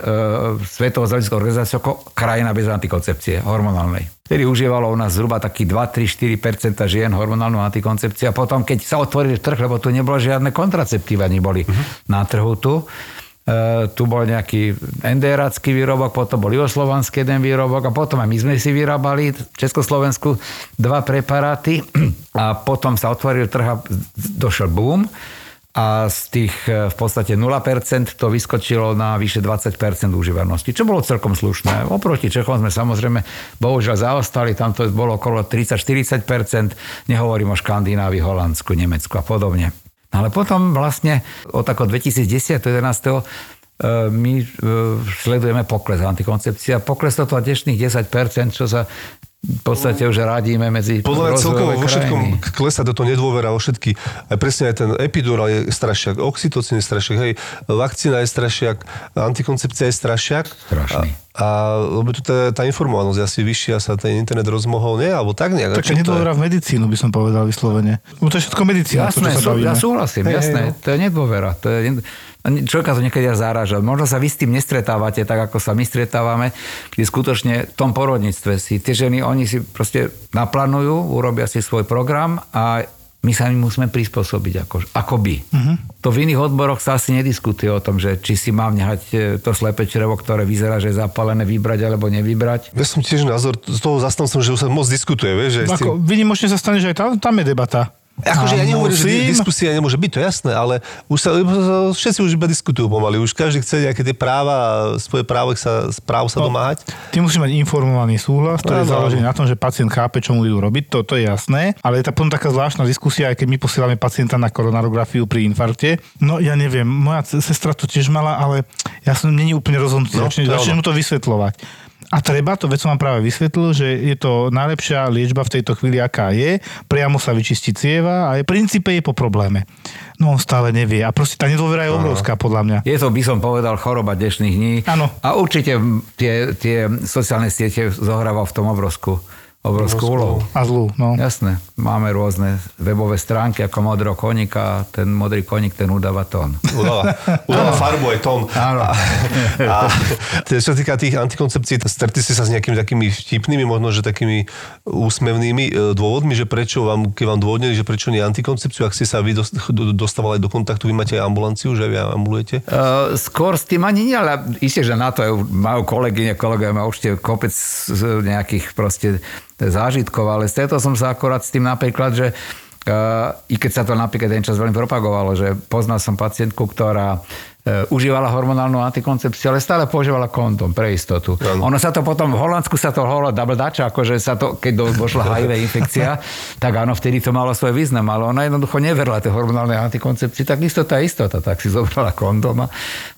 Svetovou zdravotníckou organizáciou ako krajina bez antikoncepcie hormonálnej. Vtedy užívalo u nás zhruba taký 2, 3, 4% žien hormonálnu antikoncepciu a potom, keď sa otvoril trh, lebo tu nebolo žiadne kontraceptíva, neboli uh-huh. na trhu tu, E, tu bol nejaký enderácky výrobok, potom bol jugoslovanský jeden výrobok a potom aj my sme si vyrábali v Československu dva preparáty a potom sa otvoril trh a došiel boom a z tých e, v podstate 0% to vyskočilo na vyše 20% užívanosti, čo bolo celkom slušné. Oproti Čechom sme samozrejme bohužiaľ zaostali, tam to bolo okolo 30-40%, nehovorím o Škandinávii, Holandsku, Nemecku a podobne. No ale potom vlastne od ako 2010 11 e, my e, sledujeme pokles antikoncepcie a pokles to dnešných 10%, čo sa v podstate už radíme medzi Podľa mňa celkovo vo všetkom krajiny. klesá toto nedôvera vo všetky. Aj presne aj ten epidural je strašiak, oxytocín je strašiak, hej, vakcína je strašiak, antikoncepcia je strašiak. Strašný. A, a lebo tu tá, tá informovanosť asi vyššia, sa ten internet rozmohol, nie? Alebo tak nejak. Taká to nedôvera v medicínu by som povedal vyslovene. Lebo to je všetko medicína, to, Jasné, čo sa sú, ja súhlasím, Hej, jasné, hej, no. to je nedôvera. To je, človeka to niekedy aj záraža. Možno sa vy s tým nestretávate tak, ako sa my stretávame, kedy skutočne v tom porodníctve si tie ženy, oni si proste naplánujú, urobia si svoj program a my sa im musíme prispôsobiť ako, akoby. Uh-huh. To v iných odboroch sa asi nediskutuje o tom, že či si mám nehať e, to slepé črevo, ktoré vyzerá, že je zapálené, vybrať alebo nevybrať. Ja som tiež názor, z toho zastancom, že už sa moc diskutuje, vieš, že Ako, tým, vynimočne sa stane, že aj tam, tam je debata. Akože ja nehovorím, že diskusia nemôže byť, to je jasné, ale už sa, všetci už iba diskutujú pomaly. Už každý chce nejaké tie práva, svoje právo sa, právo sa domáhať. Ty musíš mať informovaný súhlas, ktorý je áno. na tom, že pacient chápe, čo mu idú robiť, to, to je jasné. Ale je tam potom taká zvláštna diskusia, aj keď my posielame pacienta na koronarografiu pri infarkte. No ja neviem, moja sestra to tiež mala, ale ja som není úplne rozhodnutý. No, Začne, to je začne ono. mu to vysvetľovať. A treba, to veď som vám práve vysvetlil, že je to najlepšia liečba v tejto chvíli, aká je. Priamo sa vyčistí cieva a v princípe je po probléme. No on stále nevie. A proste tá nedôvera je obrovská podľa mňa. Je to, by som povedal, choroba dnešných dní. Áno. A určite tie, tie sociálne siete zohrávajú v tom obrovskú, obrovskú úlohu. A zlú, no. Jasné, máme rôzne webové stránky ako modrého koníka, ten modrý koník, ten udáva tón. Udáva, udáva farbu aj tón. Áno. A, a čo sa týka tých antikoncepcií, stretli ste sa s nejakými takými vtipnými, možno, že takými úsmevnými e, dôvodmi, že prečo vám, keď vám dôvodnili, že prečo nie antikoncepciu, ak ste sa vy dost- do- dostávali do kontaktu, vy máte aj ambulanciu, že vy ambulujete? Uh, skôr s tým ani nie, ale isté, že na to aj majú kolegyne, kolegovia majú určite kopec nejakých proste zážitkov, ale stretol som sa akorát s tým napríklad, že uh, i keď sa to napríklad ten čas veľmi propagovalo, že poznal som pacientku, ktorá užívala hormonálnu antikoncepciu, ale stále používala kondom pre istotu. Áno. Ono sa to potom, v Holandsku sa to hovorilo double dutch, akože sa to, keď do, došla HIV infekcia, tak áno, vtedy to malo svoj význam, ale ona jednoducho neverila tej hormonálnej antikoncepcii, tak istota je istota, tak si zobrala kondom a,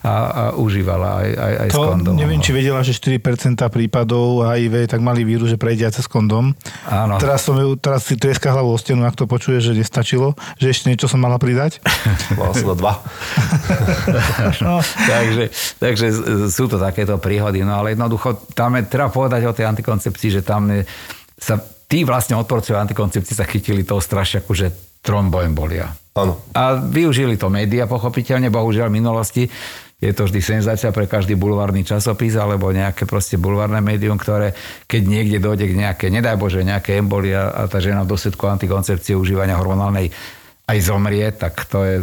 a, a užívala aj, aj, aj s To kondomom. neviem, či vedela, že 4% prípadov HIV tak mali vírus, že prejde aj cez kondom. Áno. Teraz, som, teraz si trieska hlavu o stenu, ak to počuje, že nestačilo, že ešte niečo som mala pridať. Mal som na dva. No, takže, takže sú to takéto príhody, no ale jednoducho tam je, treba povedať o tej antikoncepcii, že tam je, sa tí vlastne odporcovia antikoncepcii sa chytili toho strašiaku, že tromboembolia. Áno. A využili to média, pochopiteľne, bohužiaľ v minulosti je to vždy senzácia pre každý bulvárny časopis alebo nejaké proste bulvárne médium, ktoré keď niekde dojde k nejaké, nedaj Bože, nejaké embolia a tá žena v dôsledku antikoncepcie užívania hormonálnej aj zomrie, tak to je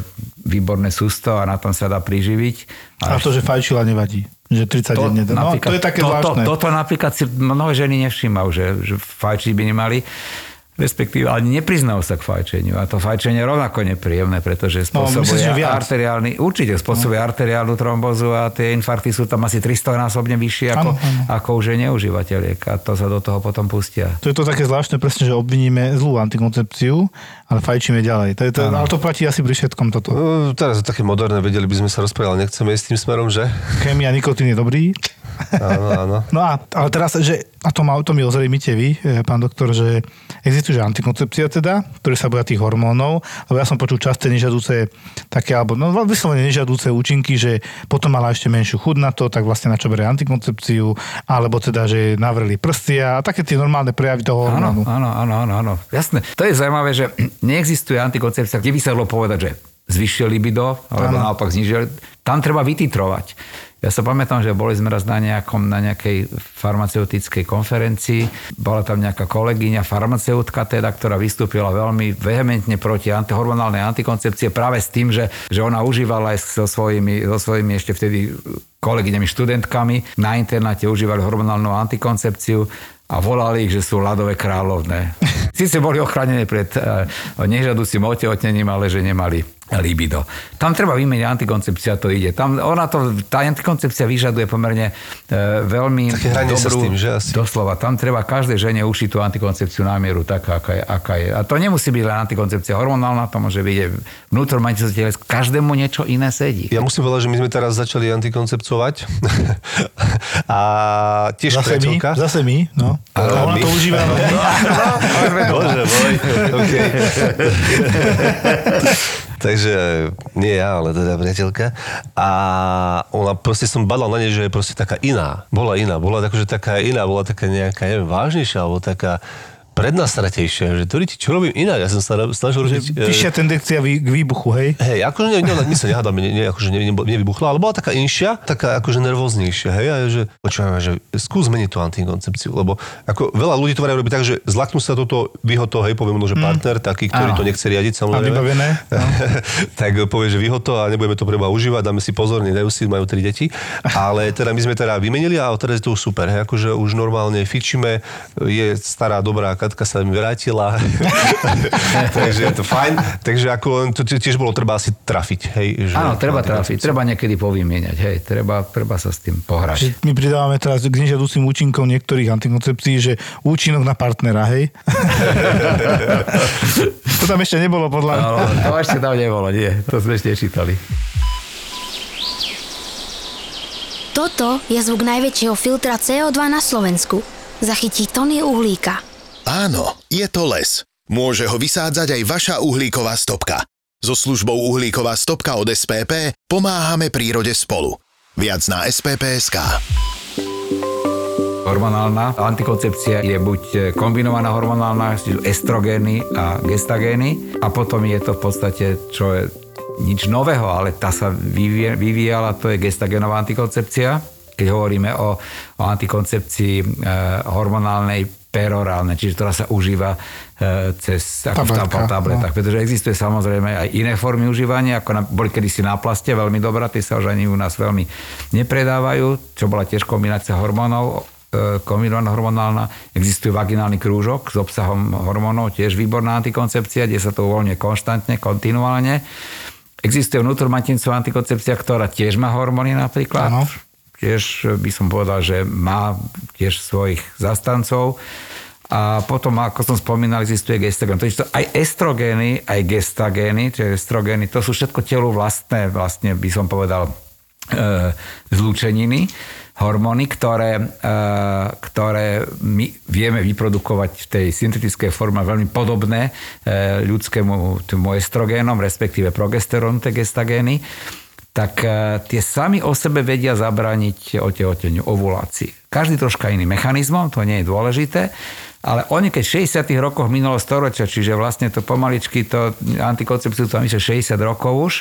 výborné sústo a na tom sa dá priživiť. a to, že fajčila, nevadí. Že 30 denne. No, to je také to, zvláštne. To, toto napríklad si mnohé ženy nevšímajú, že, že fajčiť by nemali respektíve ani nepriznajú sa k fajčeniu. A to fajčenie je rovnako nepríjemné, pretože No, spôsobuje myslím, že viac. arteriálny, určite spôsobuje no. arteriálnu trombozu a tie infarkty sú tam asi 300 násobne vyššie ako, Áno, áno. ako už je neužívateľiek a to sa do toho potom pustia. To je to také zvláštne presne, že obviníme zlú antikoncepciu, ale fajčíme ďalej. To je to, ale to platí asi pri všetkom toto. No, teraz je také moderné, vedeli by sme sa rozprávať, ale nechceme ísť tým smerom, že? Chémia, nikotín je dobrý. Áno, áno. No a, ale teraz, že, a to, ma, to mi ozrejmite vy, eh, pán doktor, že existuje že antikoncepcia teda, ktorý sa boja tých hormónov, lebo ja som počul časté nežadúce také, alebo no vyslovene nežadúce účinky, že potom mala ešte menšiu chud na to, tak vlastne na čo berie antikoncepciu, alebo teda, že navreli prstia a také tie normálne prejavy toho Áno, hormónu. áno, áno, áno, áno. Jasné. To je zaujímavé, že neexistuje antikoncepcia, kde by sa dalo povedať, že zvyšil libido, alebo Áno. naopak znižil. Tam treba vytitrovať. Ja sa pamätám, že boli sme raz na, nejakom, na nejakej farmaceutickej konferencii. Bola tam nejaká kolegyňa, farmaceutka teda, ktorá vystúpila veľmi vehementne proti antihormonálnej antikoncepcie práve s tým, že, že ona užívala aj so svojimi, so svojimi ešte vtedy kolegyňami, študentkami. Na internáte užívali hormonálnu antikoncepciu a volali ich, že sú ľadové kráľovné. Sice boli ochránené pred uh, nežadúcim otehotnením, ale že nemali libido. Tam treba vymeniť antikoncepcia, to ide. Tam, ona to, tá antikoncepcia vyžaduje pomerne uh, veľmi Také sa dobrú... s tým, že asi? No, Doslova, tam treba každej žene ušiť tú antikoncepciu na mieru taká, aká je, aká je. A to nemusí byť len antikoncepcia hormonálna, to môže byť vnútorné teles. Každému niečo iné sedí. Ja musím povedať, že my sme teraz začali antikoncepcovať. a tiež Zase my, zase my, no. A ona my- to užíva. No. Bože môj. Okay. Takže nie ja, ale teda priateľka. A ona proste som badal na nej, že je proste taká iná. Bola iná. Bola akože taká iná, bola taká nejaká, neviem, vážnejšia, alebo taká prednastratejšia, že to čo robím inak? Ja som sa snažil robiť... e, Vyššia tendencia vy- k výbuchu, hej? Hej, akože ne, ne, my sa nehádame, ne, ne, akože ne, ne, nevybuchla, ale bola taká inšia, taká akože nervóznejšia, hej, a že počúvame, že skús zmeniť tú antikoncepciu, lebo ako veľa ľudí to robí tak, že zlaknú sa toto, vyhoto, hej, poviem, že partner, taký, ktorý Áno. to nechce riadiť, samozrejme. A vybavené, no. tak povie, že vyhoto a nebudeme to preba užívať, dáme si pozor, nedajú si, majú tri deti. Ale teda my sme teda vymenili a teraz je to už super, hej, akože už normálne fičíme, je stará, dobrá kamarátka sa mi vrátila. Takže je to fajn. Takže ako to tiež bolo treba asi trafiť. Hej, že Áno, treba trafiť, treba niekedy povymieňať, hej, treba, treba sa s tým pohrať. My pridávame teraz k nežiaducím účinkom niektorých antikoncepcií, že účinok na partnera, hej? to tam ešte nebolo podľa mňa. No, to ešte tam nebolo, nie. To sme ešte čítali. Toto je zvuk najväčšieho filtra CO2 na Slovensku. Zachytí tony uhlíka. Áno, je to les. Môže ho vysádzať aj vaša uhlíková stopka. So službou Uhlíková stopka od SPP pomáhame prírode spolu. Viac na spp.sk. Hormonálna antikoncepcia je buď kombinovaná hormonálna, čiže estrogény a gestagény a potom je to v podstate, čo je nič nového, ale tá sa vyvíjala, to je gestagenová antikoncepcia. Keď hovoríme o, o antikoncepcii e, hormonálnej perorálne, čiže ktorá sa užíva e, cez ako v Tabletka, tabletách. Pretože existuje samozrejme aj iné formy užívania, ako na, boli kedysi na plaste, veľmi dobrá, tie sa už ani u nás veľmi nepredávajú, čo bola tiež kombinácia hormónov, e, kombinovaná hormonálna. Existuje vaginálny krúžok s obsahom hormónov, tiež výborná antikoncepcia, kde sa to uvoľňuje konštantne, kontinuálne. Existuje vnútromatencová antikoncepcia, ktorá tiež má hormóny napríklad. Áno. Tiež by som povedal, že má tiež svojich zastancov. A potom, ako som spomínal, existuje gestagén. To aj estrogény, aj gestagény, čiže estrogény, to sú všetko telu vlastné, vlastne by som povedal, e, zlúčeniny, hormóny, ktoré, e, ktoré my vieme vyprodukovať v tej syntetickej forme veľmi podobné e, ľudskému tomu estrogénom, respektíve progesterónu, tie gestagény tak e, tie sami o sebe vedia zabrániť otehoteniu, ovulácii. Každý troška iný mechanizmom, to nie je dôležité, ale oni keď v 60. rokoch minulého storočia, čiže vlastne to pomaličky, to antikoncepciu tam vyše 60 rokov už,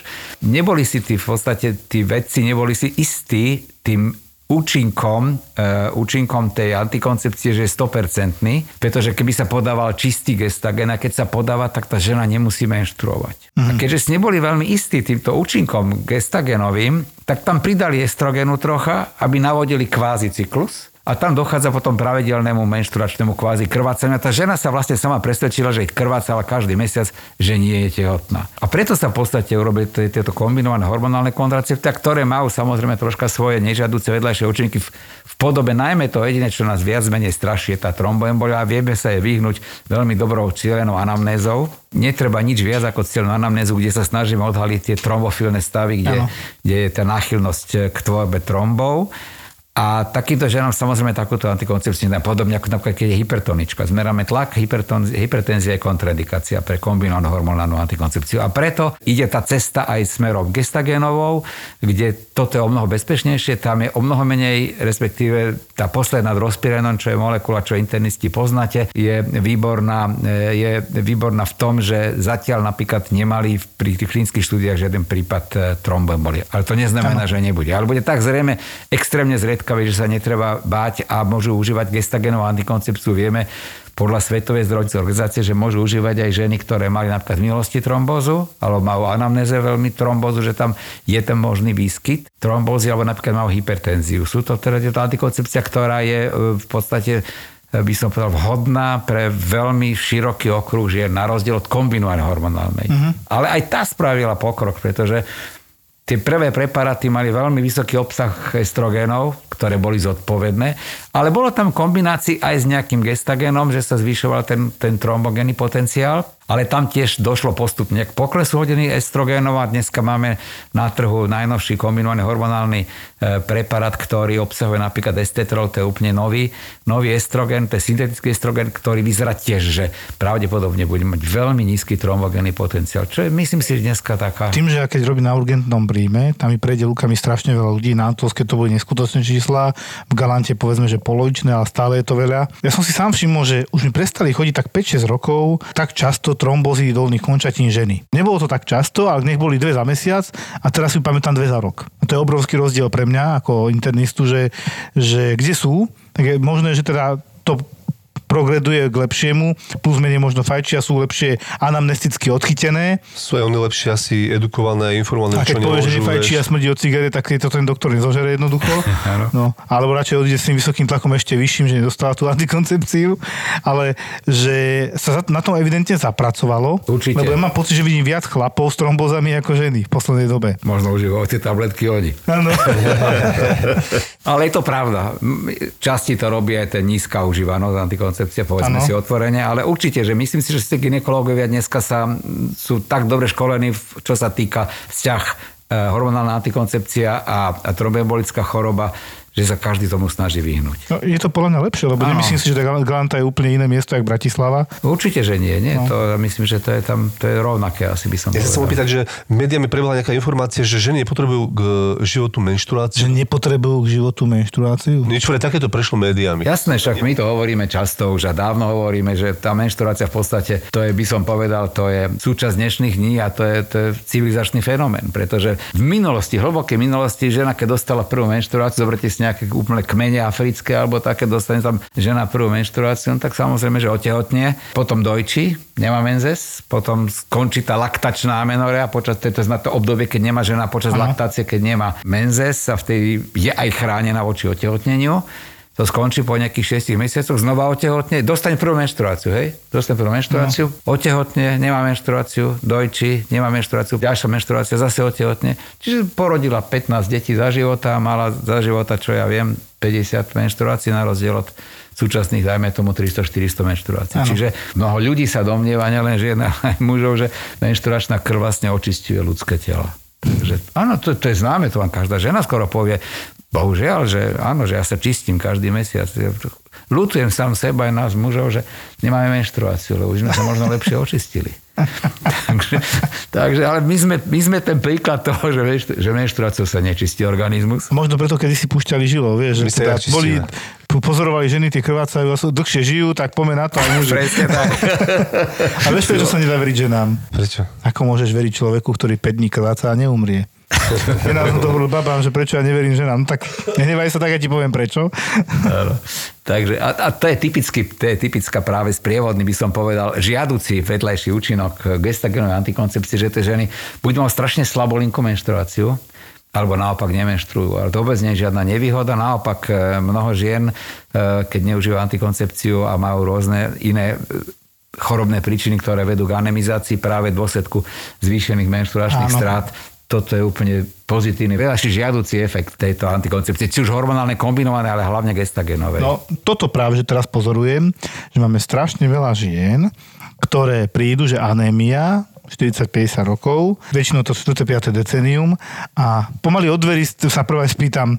neboli si tí v podstate, tí vedci neboli si istí tým účinkom, uh, účinkom tej antikoncepcie, že je 100%, pretože keby sa podával čistý gestagen a keď sa podáva, tak tá žena nemusí menštruovať. Mm. A keďže si neboli veľmi istí týmto účinkom gestagenovým, tak tam pridali estrogenu trocha, aby navodili kvázi cyklus a tam dochádza potom pravidelnému menštruačnému kvázi krvácaniu. Tá žena sa vlastne sama presvedčila, že krvácala každý mesiac, že nie je tehotná. A preto sa v podstate urobili tieto kombinované hormonálne kontracepcia, ktoré majú samozrejme troška svoje nežiaduce vedľajšie účinky v, v podobe najmä to jediné, čo nás viac menej straší, je tá tromboembolia a vieme sa jej vyhnúť veľmi dobrou cieľenou anamnézou. Netreba nič viac ako cieľnú anamnézu, kde sa snažíme odhaliť tie trombofilné stavy, kde, kde je tá náchylnosť k tvorbe trombov. A takýmto ženám samozrejme takúto antikoncepciu podobne ako napríklad, keď je hypertonička. Zmeráme tlak, hypertenzia je kontraindikácia pre kombinovanú hormonálnu antikoncepciu. A preto ide tá cesta aj smerom gestagénovou, kde toto je o mnoho bezpečnejšie, tam je o mnoho menej, respektíve tá posledná rozpirenon, čo je molekula, čo internisti poznáte, je výborná, je výborná v tom, že zatiaľ napríklad nemali pri tých klinických štúdiách žiaden prípad e, tromboembolie. Ale to neznamená, ano. že nebude. Ale bude tak zrejme extrémne zriedkavé, že sa netreba báť a môžu užívať gestagenovú antikoncepciu. Vieme podľa Svetovej zdravotníckej organizácie, že môžu užívať aj ženy, ktoré mali napríklad v minulosti trombózu, alebo majú anamnéze veľmi trombózu, že tam je ten možný výskyt trombózy, alebo napríklad majú hypertenziu. Sú to teda tieto antikoncepcia, ktorá je e, v podstate e, by som povedal, vhodná pre veľmi široký okruh žien, na rozdiel od kombinovanej hormonálnej. Uh-huh. Ale aj tá spravila pokrok, pretože Tie prvé preparáty mali veľmi vysoký obsah estrogénov, ktoré boli zodpovedné, ale bolo tam kombinácii aj s nejakým gestagénom, že sa zvyšoval ten, ten trombogénny potenciál ale tam tiež došlo postupne k poklesu hodiny estrogénov a dneska máme na trhu najnovší kombinovaný hormonálny e, preparát, ktorý obsahuje napríklad estetrol, to je úplne nový, nový estrogen, to je syntetický estrogen, ktorý vyzerá tiež, že pravdepodobne bude mať veľmi nízky trombogénny potenciál, čo je myslím si, dneska taká... Tým, že ja keď robím na urgentnom príjme, tam mi prejde lukami strašne veľa ľudí, na Antolske to boli neskutočné čísla, v Galante povedzme, že polovičné, ale stále je to veľa. Ja som si sám všimol, že už mi prestali chodiť tak 5-6 rokov, tak často trombozy dolných končatín ženy. Nebolo to tak často, ale nech boli dve za mesiac a teraz si pamätám dve za rok. A to je obrovský rozdiel pre mňa ako internistu, že, že kde sú, tak je možné, že teda to progreduje k lepšiemu, plus menej možno fajčia, sú lepšie anamnesticky odchytené. Sú aj oni lepšie asi edukované, informované, A keď čo povie, že nefajčí a smrdí od cigaret, tak je to ten doktor nezožere jednoducho. no, alebo radšej odíde s tým vysokým tlakom ešte vyšším, že nedostáva tú antikoncepciu. Ale že sa na tom evidentne zapracovalo. Určite. Lebo ja mám pocit, že vidím viac chlapov s trombozami ako ženy v poslednej dobe. Možno užívajú tie tabletky oni. Áno. Ale je to pravda. Časti to robí aj ten nízka užívanosť antikoncepcia, povedzme Áno. si otvorene, ale určite, že myslím si, že ste ginekológovia dneska sa, sú tak dobre školení, čo sa týka vzťah e, hormonálna antikoncepcia a, a tromboembolická choroba, že sa každý tomu snaží vyhnúť. No, je to podľa mňa lepšie, lebo Áno. nemyslím si, že Galanta je úplne iné miesto, ako Bratislava. Určite, že nie. nie? No. To, ja myslím, že to je tam to je rovnaké, asi by som Ja sa chcem opýtať, že médiami prebehla nejaká informácia, že ženy nepotrebujú k životu menštruáciu. Že nepotrebujú k životu menštruáciu. Niečo ale takéto prešlo médiami. Jasné, však my to hovoríme často už a dávno hovoríme, že tá menštruácia v podstate, to je, by som povedal, to je súčasť dnešných dní a to je, to je civilizačný fenomén, pretože v minulosti, hlbokej minulosti, žena, keď dostala prvú menštruáciu, zoberte si nejaké úplne kmene africké alebo také, dostane tam žena prvú menštruáciu, no tak samozrejme, že otehotne, potom dojčí, nemá menzes, potom skončí tá laktačná amenorea počas to je na to obdobie, keď nemá žena počas laktácie, keď nemá menzes a vtedy je aj chránená voči otehotneniu to skončí po nejakých 6 mesiacoch, znova otehotne, dostane prvú menštruáciu, hej? Dostane prvú menštruáciu, no. otehotne, nemá menštruáciu, dojčí, nemá menštruáciu, ďalšia menštruácia, zase otehotne. Čiže porodila 15 detí za života, mala za života, čo ja viem, 50 menštruácií na rozdiel od súčasných, dajme tomu 300-400 menštruácií. Čiže mnoho ľudí sa domnieva, nielen žien, ale aj mužov, že menštruačná krv vlastne očistuje ľudské telo. Takže, áno, to, to je známe, to vám každá žena skoro povie. Bohužiaľ, že áno, že ja sa čistím každý mesiac. Ja Ľutujem sám seba aj nás mužov, že nemáme menštruáciu, lebo už sme sa možno lepšie očistili. takže, takže, ale my sme, my sme ten príklad toho, že, menštru- že menštruáciou sa nečistí organizmus. Možno preto, kedy si púšťali žilo, vieš, My že teda ja boli, po- pozorovali ženy, tie krvácajú a sú, dlhšie žijú, tak poďme na to aj muži. Presne tak. A vieš, prečo sa nedá veriť ženám? Prečo? Ako môžeš veriť človeku, ktorý 5 dní krváca a neumrie? Ja som to hovoril babám, že prečo ja neverím ženám. No tak nehnevaj sa tak, ja ti poviem prečo. Áno. Takže, a, a to, je typický, to je typická práve sprievodný, by som povedal, žiaducí vedľajší účinok gestagenovej antikoncepcie, že tie ženy buď majú strašne slabolinkú menštruáciu, alebo naopak nemenštruujú. Ale to vôbec nie je žiadna nevýhoda. Naopak e, mnoho žien, e, keď neužívajú antikoncepciu a majú rôzne iné e, chorobné príčiny, ktoré vedú k anemizácii práve v dôsledku zvýšených menštruačných strát, toto je úplne pozitívny, veľaší žiaducí efekt tejto antikoncepcie, či už hormonálne kombinované, ale hlavne gestagenovej. No, toto práve, že teraz pozorujem, že máme strašne veľa žien, ktoré prídu, že anémia, 40-50 rokov, väčšinou to 4. 5. decenium a pomaly od dverí sa prvé spýtam,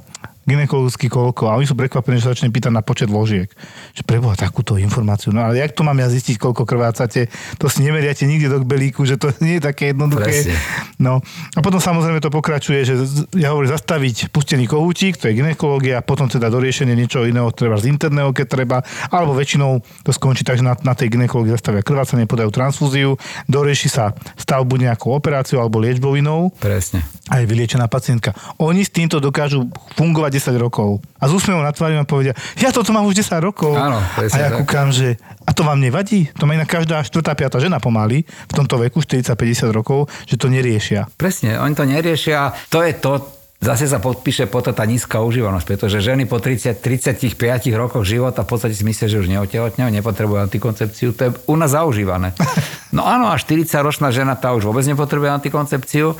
ginekologický koľko a oni sú prekvapení, že sa začne pýtať na počet ložiek. Že preboha takúto informáciu. No ale jak to mám ja zistiť, koľko krvácate? To si nemeriate nikde do kbelíku, že to nie je také jednoduché. Presne. No a potom samozrejme to pokračuje, že ja hovorím zastaviť pustený kohútik, to je ginekológia, potom teda doriešenie niečo iného, treba z interného, keď treba, alebo väčšinou to skončí tak, že na, na tej ginekológii zastavia krvácanie, podajú transfúziu, dorieši sa stav buď nejakou operáciou alebo liečbou inou Presne. A je vyliečená pacientka. Oni s týmto dokážu fungovať 10 rokov. A s úsmevom na tvári vám povedia, ja toto mám už 10 rokov. Áno, a ja kúkam, že a to vám nevadí? To má inak každá 4. 5. žena pomaly v tomto veku, 40-50 rokov, že to neriešia. Presne, oni to neriešia. To je to, zase sa podpíše potom tá nízka užívanosť, pretože ženy po 30, 35 rokoch života v podstate si myslia, že už neotehotňujú, nepotrebujú antikoncepciu. To je u nás zaužívané. No áno, a 40-ročná žena tá už vôbec nepotrebuje antikoncepciu.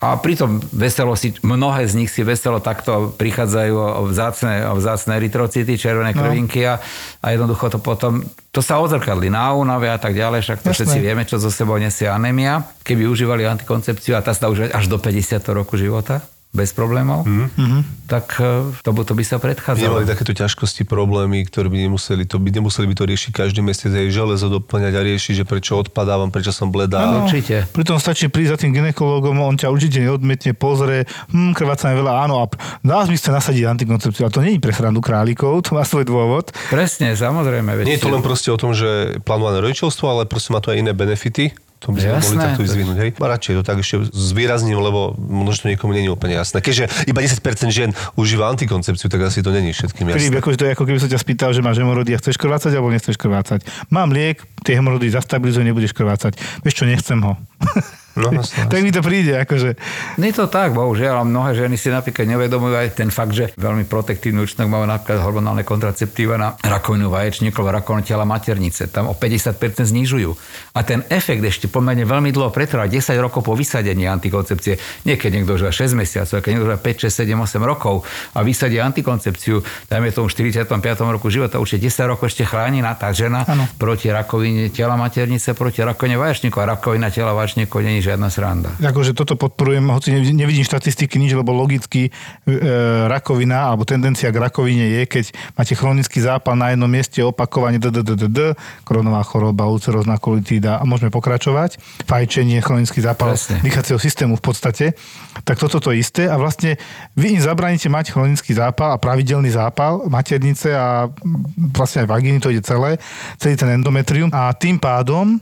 A pritom veselo si, mnohé z nich si veselo takto prichádzajú o vzácne, o vzácne eritrocity, červené krvinky a, a jednoducho to potom, to sa odzrkadli na únave a tak ďalej, však to Jasné. všetci vieme, čo zo sebou nesie anémia. Keby užívali antikoncepciu a tá sa už až do 50 roku života, bez problémov, mm-hmm. tak e, to, by- to by sa Nemali predchádzalo. takéto ťažkosti, problémy, ktoré by nemuseli, to by nemuseli by to riešiť každý mesiac aj železo doplňať a riešiť, že prečo odpadávam, prečo som bledá. No. Určite. Pritom stačí prísť za tým ginekologom, on ťa určite neodmietne, pozrie, hm, krvácame veľa, áno, a dá zmysel nasadiť antikoncepciu, ale to nie je pre srandu králikov, to má svoj dôvod. Presne, samozrejme. Veď Nie je to len proste o tom, že plánované rodičovstvo, ale proste má to aj iné benefity. To by sme mohli Jasné. takto vyzvinúť, hej? A radšej to tak ešte zvýrazním, lebo možno to niekomu není úplne jasné. Keďže iba 10% žien užíva antikoncepciu, tak asi to není všetkým Filip, jasné. akože to je ako keby som ťa spýtal, že máš hemorody a chceš krvácať alebo nechceš krvácať. Mám liek, tie hemorody zastabilizuje, nebudeš krvácať. Vieš čo, nechcem ho. No, jasné, tak mi to príde, akože. Nie je to tak, bohužiaľ, a mnohé ženy si napríklad nevedomujú aj ten fakt, že veľmi protektívny účinok majú napríklad hormonálne kontraceptíva na rakovinu vaječníkov, rakovinu tela maternice. Tam o 50% znižujú. A ten efekt ešte pomerne veľmi dlho pretrvá, 10 rokov po vysadení antikoncepcie. Niekedy niekto užíva 6 mesiacov, keď niekto užíva 5, 6, 7, 8 rokov a vysadí antikoncepciu, dajme tomu v 45. roku života, určite 10 rokov ešte chránená tá žena Áno. proti rakovine tela maternice, proti rakovine vaječníkov. A rakovina tela vaječníkov nie je žiadna sranda. Akože toto podporujem, hoci nevidím- nevidím štatistiky nič, lebo logicky e, rakovina alebo tendencia k rakovine je, keď máte chronický zápal na jednom mieste, opakovanie DDDD, koronová choroba, ulcerozná kolitída a môžeme pokračovať, fajčenie, chronický zápal Presne. dýchacieho systému v podstate, tak toto to isté a vlastne vy im zabraníte mať chronický zápal a pravidelný zápal maternice a vlastne aj vagíny, to ide celé, celý ten endometrium a tým pádom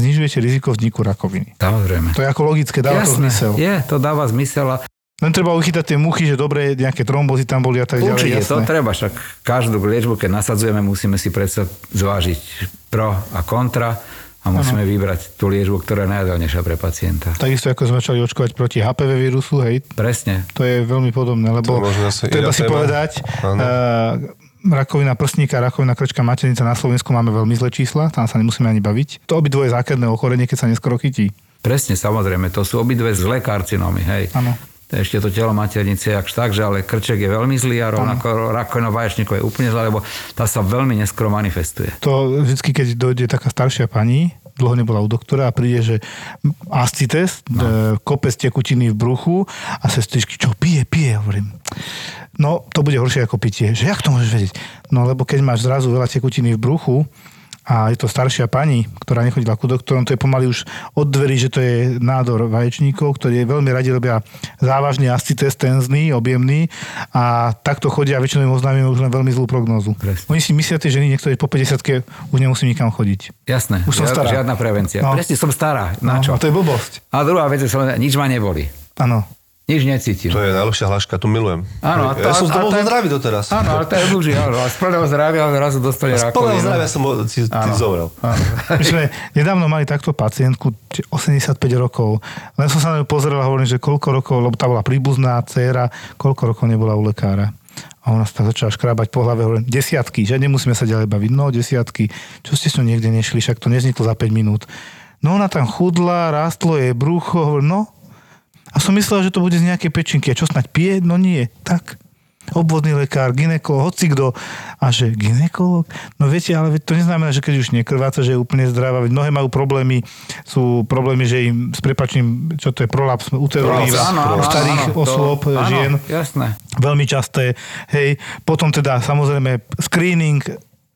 znižujete riziko vzniku rakoviny. Samozrejme. To je ako logické, dáva to zmysel. je, to dáva zmysel a Len treba uchytať tie muchy, že dobre, nejaké trombozy tam boli a tak ďalej. určite to jasné. treba, však každú liečbu, keď nasadzujeme, musíme si predsa zvážiť pro a kontra a musíme vybrať tú liečbu, ktorá je najideálnejšia pre pacienta. Takisto ako sme začali očkovať proti HPV vírusu, hej, Presne. to je veľmi podobné, lebo To treba si téma. povedať, Áno. uh, rakovina prsníka, rakovina krčka, maternica na Slovensku máme veľmi zlé čísla, tam sa nemusíme ani baviť. To obidvoje základné ochorenie, keď sa neskoro chytí. Presne, samozrejme, to sú obidve zlé karcinómy, hej. Áno. Ešte to telo maternice je tak, že ale krček je veľmi zlý a rovnako rakovina vaječníkov je úplne zlá, lebo tá sa veľmi neskoro manifestuje. To vždycky, keď dojde taká staršia pani, dlho nebola u doktora a príde, že ascites, no. kopec tekutiny v bruchu a sestričky, čo pije, pije, hovorím. No, to bude horšie ako pitie. Že jak to môžeš vedieť? No, lebo keď máš zrazu veľa tekutiny v bruchu, a je to staršia pani, ktorá nechodila ku doktorom, to je pomaly už od dverí, že to je nádor vaječníkov, ktorí veľmi radi robia závažný ascites tenzný, objemný a takto chodia a väčšinou im oznámime už len veľmi zlú prognózu. Presne. Oni si myslia, tie ženy, niektoré po 50 už nemusím nikam chodiť. Jasné, Už som žiad- stará. žiadna prevencia. No. Presne, som stará. Na čo? No, a to je blbosť. A druhá vec je nič ma neboli. Áno. Nič necítim. To je najlepšia hláška, tu milujem. Áno, a to- ja som a- to bol zdravý doteraz. Áno, ale to je dlží, áno. A z plného zdravia zrazu dostane Z plného rakovinu. zdravia som ti zomrel. My sme nedávno mali takto pacientku, či 85 rokov. Len som sa na ňu pozrel a hovorím, že koľko rokov, lebo tá bola príbuzná dcéra, koľko rokov nebola u lekára. A ona sa začala škrábať po hlave, hovorím, desiatky, že nemusíme sa ďalej baviť. No, desiatky. Čo ste s ňou niekde nešli, však to nezniklo za 5 minút. No ona tam chudla, rástlo jej brucho, hovorím, no. A som myslel, že to bude z nejakej pečinky. A čo snať pije? No nie. Tak obvodný lekár, ginekolog, hoci kto. A že ginekolog? No viete, ale to neznamená, že keď už nekrváca, že je úplne zdravá. Veď mnohé majú problémy, sú problémy, že im s prepačným, čo to je prolaps Áno, áno, u starých áno, to- osôb, áno, žien Jasné. veľmi časté. Hej, potom teda samozrejme screening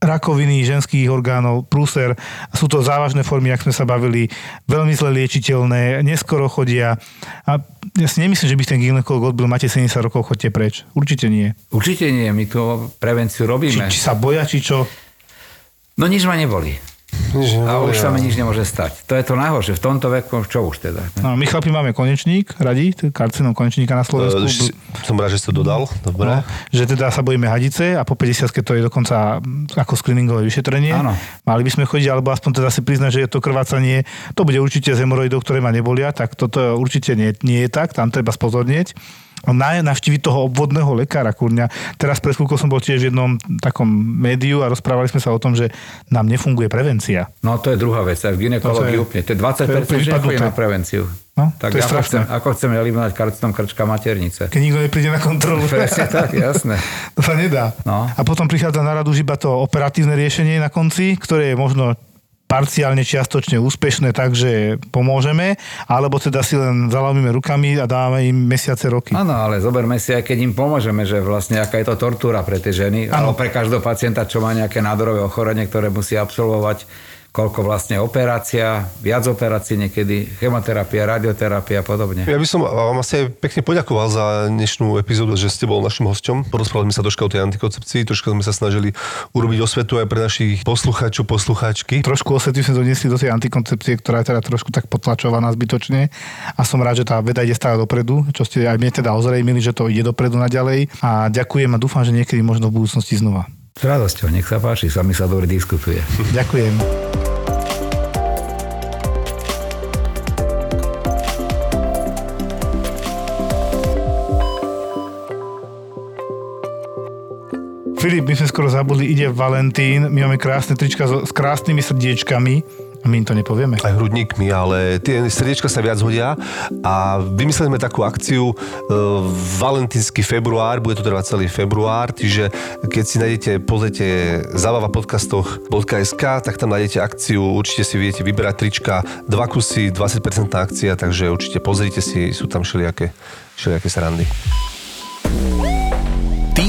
rakoviny ženských orgánov, prúser, sú to závažné formy, ak sme sa bavili, veľmi zle liečiteľné, neskoro chodia. A ja si nemyslím, že by ten ginekolog odbil, máte 70 rokov, chodte preč. Určite nie. Určite nie, my tu prevenciu Či, robíme. či sa boja, či čo. No nič ma neboli. A už sa mi nič nemôže stať. To je to najhoršie. V tomto veku, čo už teda? No, my chlapi máme konečník, radi, karcinom konečníka na Slovensku. E, si- Som rád, že si to dodal. Dobre. No, že teda sa bojíme hadice a po 50 to je dokonca mm, ako screeningové vyšetrenie. Áno. Mali by sme chodiť, alebo aspoň teda si priznať, že je to krvácanie. To bude určite z hemoroidov, ktoré ma nebolia, tak toto určite nie, nie je tak, tam treba spozornieť. Na, navštíviť toho obvodného lekára, kurňa. Teraz pred chvíľkou som bol tiež v jednom takom médiu a rozprávali sme sa o tom, že nám nefunguje prevencia. No to je druhá vec, aj v ginekológii úplne. To je 20% to je na prevenciu. No, tak to je ako, strašné. chcem, ako chceme eliminovať karcinom krčka maternice? Keď nikto nepríde na kontrolu. Presne tak, jasné. To sa nedá. No. A potom prichádza na radu už iba to operatívne riešenie na konci, ktoré je možno parciálne čiastočne úspešné, takže pomôžeme, alebo teda si len zalamíme rukami a dávame im mesiace, roky. Áno, ale zoberme si, aj keď im pomôžeme, že vlastne aká je to tortúra pre tie ženy, Áno. alebo pre každého pacienta, čo má nejaké nádorové ochorenie, ktoré musí absolvovať koľko vlastne operácia, viac operácií niekedy, chemoterapia, radioterapia a podobne. Ja by som vám asi aj pekne poďakoval za dnešnú epizódu, že ste bol našim hosťom. Porozprávali sme sa troška o tej antikoncepcii, troška sme sa snažili urobiť osvetu aj pre našich poslucháčov, poslucháčky. Trošku osvety sme doniesli do tej antikoncepcie, ktorá je teda trošku tak potlačovaná zbytočne. A som rád, že tá veda ide stále dopredu, čo ste aj mne teda ozrejmili, že to ide dopredu naďalej. A ďakujem a dúfam, že niekedy možno v budúcnosti znova. S radosťou, nech sa páči, s vami sa dobre diskutuje. Ďakujem. Filip, my sme skoro zabudli, ide Valentín, my máme krásne trička s, krásnymi srdiečkami a my im to nepovieme. Aj hrudníkmi, ale tie srdiečka sa viac hodia a vymysleli sme takú akciu e, Valentínsky február, bude to trvať celý február, čiže keď si nájdete, pozrite zabava podcastoch.sk, tak tam nájdete akciu, určite si viete vyberať trička, dva kusy, 20% akcia, takže určite pozrite si, sú tam všelijaké, všelijaké srandy.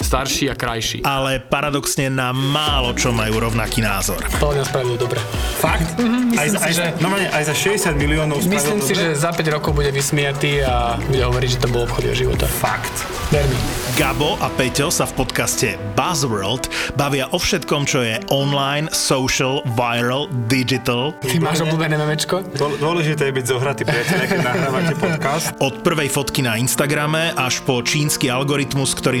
starší a krajší. Ale paradoxne na málo čo majú rovnaký názor. to mňa spravil dobre. Fakt? Mhm, aj, si, aj, že- za, no, aj za 60 miliónov spravil Myslím si, dobre? že za 5 rokov bude vysmiatý a bude hovoriť, že to bol obchod jeho života. Fakt. Ver mi. Gabo a Peťo sa v podcaste Buzzworld bavia o všetkom, čo je online, social, viral, digital. Ty máš obľúbené memečko? Dô- Dôležité je byť zohratý, priateľe, keď nahrávate podcast. Od prvej fotky na Instagrame až po čínsky algoritmus, ktorý